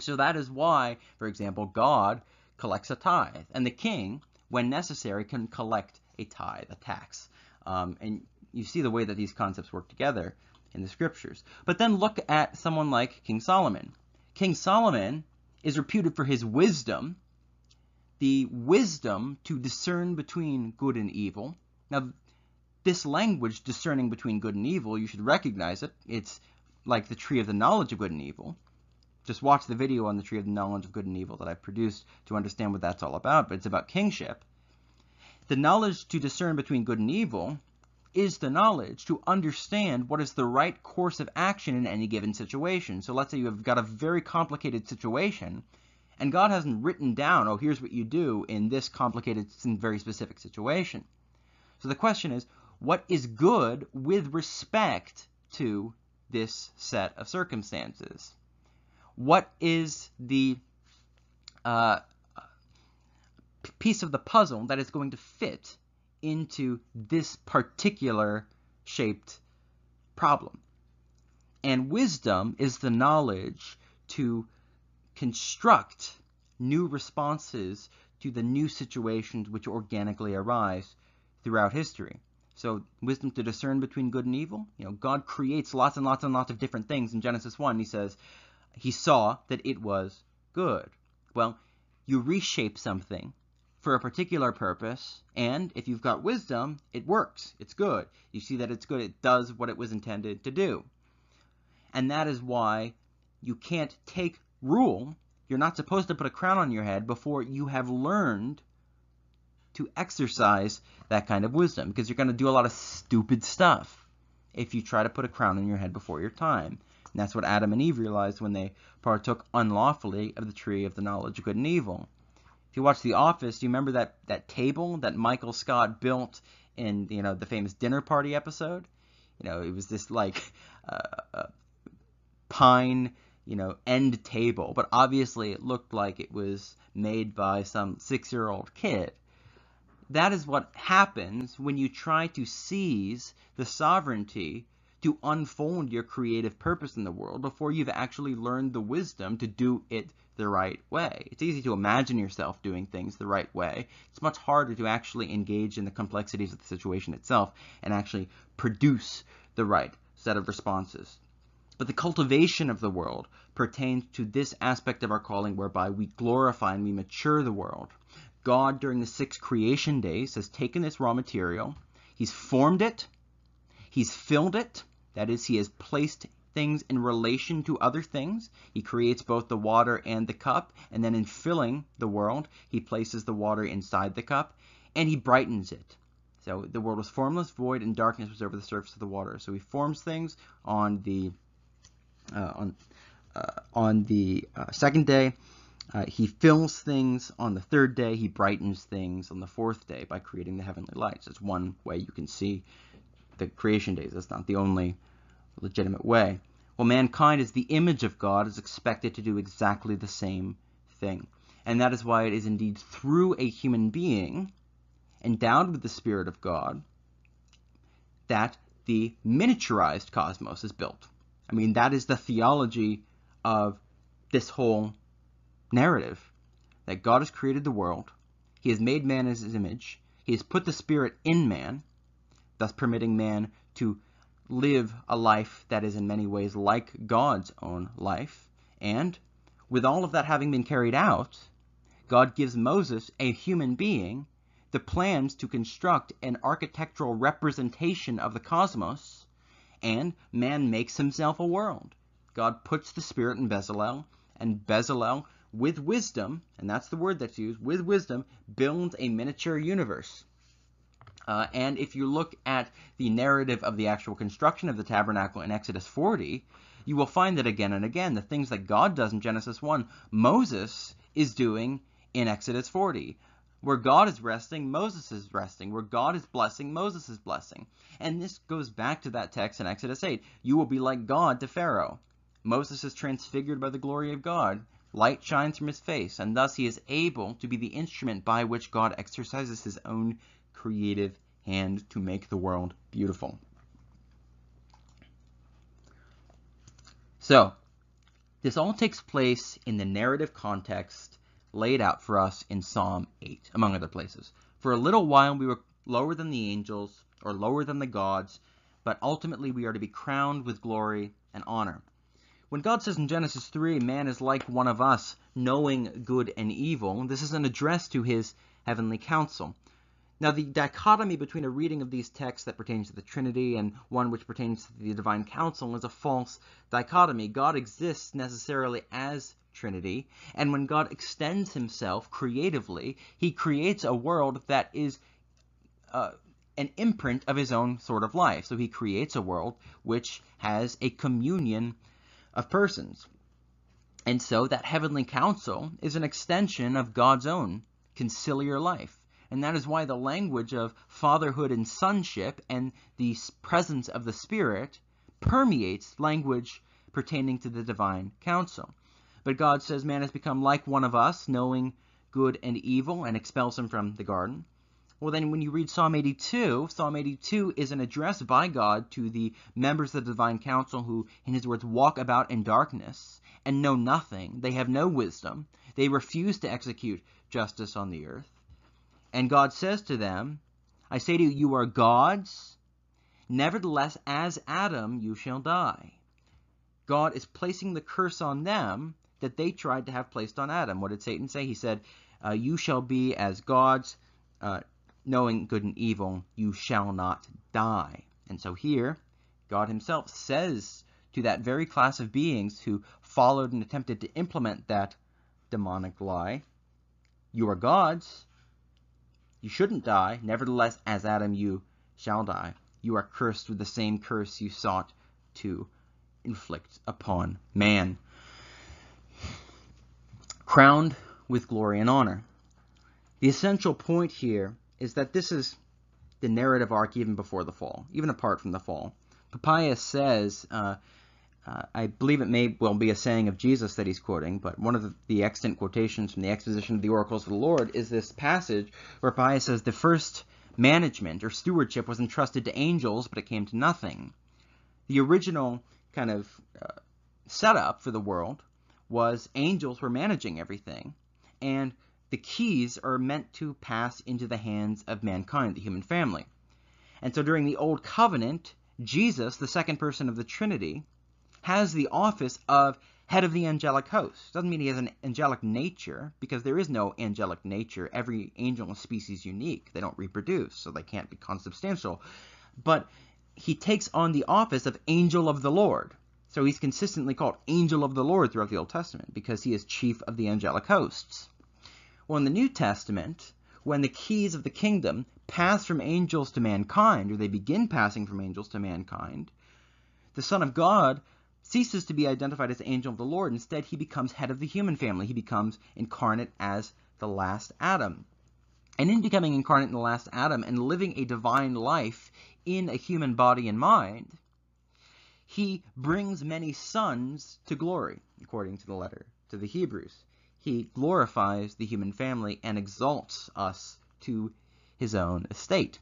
So that is why, for example, God collects a tithe, and the king, when necessary, can collect a tithe, a tax. Um, and you see the way that these concepts work together in the scriptures. But then look at someone like King Solomon. King Solomon is reputed for his wisdom, the wisdom to discern between good and evil. Now, this language, discerning between good and evil, you should recognize it. It's like the tree of the knowledge of good and evil. Just watch the video on the tree of the knowledge of good and evil that I've produced to understand what that's all about, but it's about kingship. The knowledge to discern between good and evil is the knowledge to understand what is the right course of action in any given situation. So let's say you have got a very complicated situation, and God hasn't written down, oh, here's what you do in this complicated and very specific situation. So the question is, what is good with respect to this set of circumstances? What is the uh, piece of the puzzle that is going to fit into this particular shaped problem? And wisdom is the knowledge to construct new responses to the new situations which organically arise throughout history. So wisdom to discern between good and evil. You know, God creates lots and lots and lots of different things. In Genesis 1, he says, he saw that it was good. Well, you reshape something for a particular purpose, and if you've got wisdom, it works. It's good. You see that it's good. It does what it was intended to do. And that is why you can't take rule. You're not supposed to put a crown on your head before you have learned to exercise that kind of wisdom because you're going to do a lot of stupid stuff if you try to put a crown on your head before your time. And that's what Adam and Eve realized when they partook unlawfully of the tree of the knowledge of good and evil. If you watch The Office, do you remember that, that table that Michael Scott built in you know the famous dinner party episode? You know, it was this like uh, uh, pine you know end table, but obviously it looked like it was made by some six year old kid. That is what happens when you try to seize the sovereignty to unfold your creative purpose in the world before you've actually learned the wisdom to do it the right way. It's easy to imagine yourself doing things the right way. It's much harder to actually engage in the complexities of the situation itself and actually produce the right set of responses. But the cultivation of the world pertains to this aspect of our calling whereby we glorify and we mature the world. God, during the six creation days, has taken this raw material, He's formed it, He's filled it, that is, He has placed things in relation to other things. He creates both the water and the cup, and then in filling the world, He places the water inside the cup, and He brightens it. So the world was formless, void, and darkness was over the surface of the water. So He forms things on the uh, on uh, on the uh, second day, uh, he fills things on the third day. He brightens things on the fourth day by creating the heavenly lights. That's one way you can see the creation days. That's not the only legitimate way. Well, mankind is the image of God is expected to do exactly the same thing. And that is why it is indeed through a human being endowed with the Spirit of God that the miniaturized cosmos is built. I mean, that is the theology of this whole narrative that God has created the world, He has made man in His image, He has put the Spirit in man, thus permitting man to live a life that is in many ways like God's own life. And with all of that having been carried out, God gives Moses, a human being, the plans to construct an architectural representation of the cosmos, and man makes himself a world. God puts the Spirit in Bezalel, and Bezalel, with wisdom, and that's the word that's used, with wisdom, builds a miniature universe. Uh, and if you look at the narrative of the actual construction of the tabernacle in Exodus 40, you will find that again and again, the things that God does in Genesis 1, Moses is doing in Exodus 40. Where God is resting, Moses is resting. Where God is blessing, Moses is blessing. And this goes back to that text in Exodus 8. You will be like God to Pharaoh. Moses is transfigured by the glory of God. Light shines from his face, and thus he is able to be the instrument by which God exercises his own creative hand to make the world beautiful. So, this all takes place in the narrative context laid out for us in Psalm 8, among other places. For a little while we were lower than the angels, or lower than the gods, but ultimately we are to be crowned with glory and honor. When God says in Genesis 3, man is like one of us, knowing good and evil, this is an address to his heavenly council. Now, the dichotomy between a reading of these texts that pertains to the Trinity and one which pertains to the divine council is a false dichotomy. God exists necessarily as Trinity, and when God extends himself creatively, he creates a world that is uh, an imprint of his own sort of life. So he creates a world which has a communion of persons. And so that heavenly council is an extension of God's own conciliar life. And that is why the language of fatherhood and sonship and the presence of the Spirit permeates language pertaining to the divine council. But God says man has become like one of us, knowing good and evil, and expels him from the garden. Well, then, when you read Psalm 82, Psalm 82 is an address by God to the members of the divine council who, in his words, walk about in darkness and know nothing. They have no wisdom. They refuse to execute justice on the earth. And God says to them, I say to you, you are gods. Nevertheless, as Adam, you shall die. God is placing the curse on them that they tried to have placed on Adam. What did Satan say? He said, uh, You shall be as gods, uh, knowing good and evil. You shall not die. And so here, God himself says to that very class of beings who followed and attempted to implement that demonic lie, You are gods. You shouldn't die. Nevertheless, as Adam, you shall die. You are cursed with the same curse you sought to inflict upon man. Crowned with glory and honor. The essential point here is that this is the narrative arc even before the fall, even apart from the fall. Papias says, uh, uh, I believe it may well be a saying of Jesus that he's quoting, but one of the, the extant quotations from the exposition of the oracles of the Lord is this passage where Papias says the first management or stewardship was entrusted to angels, but it came to nothing. The original kind of uh, setup for the world was angels were managing everything, and the keys are meant to pass into the hands of mankind, the human family. And so during the Old Covenant, Jesus, the second person of the Trinity, has the office of head of the angelic host. Doesn't mean he has an angelic nature, because there is no angelic nature. Every angel species unique. They don't reproduce, so they can't be consubstantial. But he takes on the office of angel of the Lord. So he's consistently called angel of the Lord throughout the Old Testament, because he is chief of the angelic hosts. Well, in the New Testament, when the keys of the kingdom pass from angels to mankind, or they begin passing from angels to mankind, the Son of God ceases to be identified as angel of the Lord. Instead, he becomes head of the human family. He becomes incarnate as the last Adam. And in becoming incarnate in the last Adam and living a divine life in a human body and mind, he brings many sons to glory, according to the letter to the Hebrews. He glorifies the human family and exalts us to his own estate.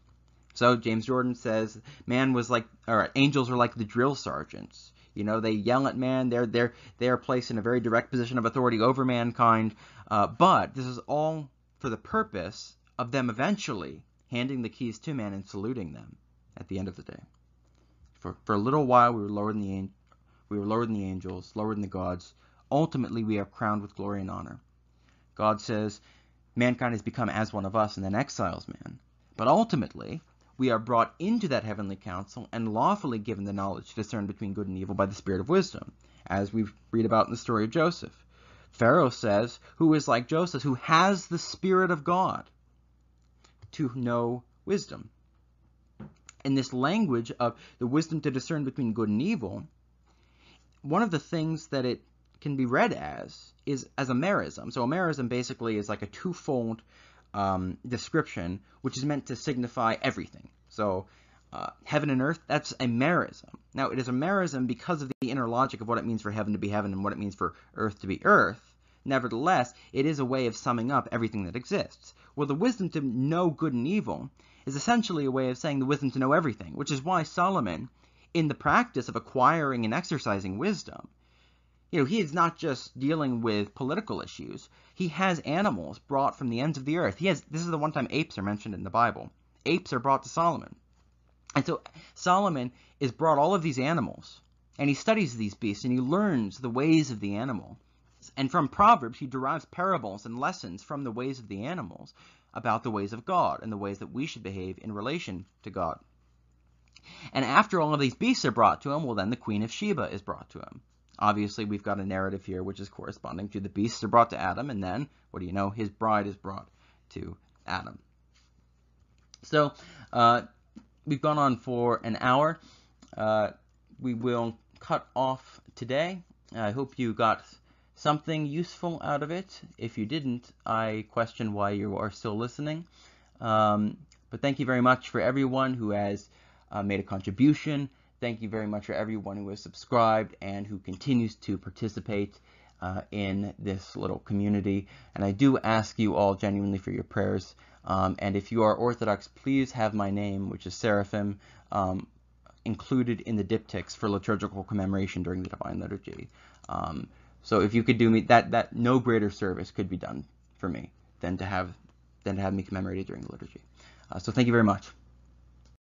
So James Jordan says man was like, or angels are like the drill sergeants. You know, they yell at man. They're they're they are placed in a very direct position of authority over mankind. Uh, but this is all for the purpose of them eventually handing the keys to man and saluting them at the end of the day. For for a little while we were lower than the we were lower than the angels, lower than the gods. Ultimately, we are crowned with glory and honor. God says mankind has become as one of us and then exiles man. But ultimately, we are brought into that heavenly council and lawfully given the knowledge to discern between good and evil by the spirit of wisdom, as we read about in the story of Joseph. Pharaoh says, Who is like Joseph, who has the Spirit of God to know wisdom. In this language of the wisdom to discern between good and evil, one of the things that it can be read as is as a merism. So a merism basically is like a twofold um, description, which is meant to signify everything. So uh, heaven and earth, that's a merism. Now, it is a merism because of the inner logic of what it means for heaven to be heaven and what it means for earth to be earth. Nevertheless, it is a way of summing up everything that exists. Well, the wisdom to know good and evil is essentially a way of saying the wisdom to know everything, which is why Solomon, in the practice of acquiring and exercising wisdom, you know, he is not just dealing with political issues. He has animals brought from the ends of the earth. He has this is the one time apes are mentioned in the Bible. Apes are brought to Solomon. And so Solomon is brought all of these animals, and he studies these beasts, and he learns the ways of the animal. And from Proverbs, he derives parables and lessons from the ways of the animals about the ways of God and the ways that we should behave in relation to God. And after all of these beasts are brought to him, well, then the Queen of Sheba is brought to him. Obviously, we've got a narrative here which is corresponding to the beasts are brought to Adam, and then, what do you know, his bride is brought to Adam. So, uh, we've gone on for an hour. Uh, we will cut off today. I hope you got something useful out of it. If you didn't, I question why you are still listening. Um, but thank you very much for everyone who has uh, made a contribution. Thank you very much for everyone who has subscribed and who continues to participate uh, in this little community. And I do ask you all genuinely for your prayers. Um, and if you are Orthodox, please have my name, which is Seraphim, um, included in the diptychs for liturgical commemoration during the Divine Liturgy. Um, so if you could do me that, that no greater service could be done for me than to have than to have me commemorated during the liturgy. Uh, so thank you very much.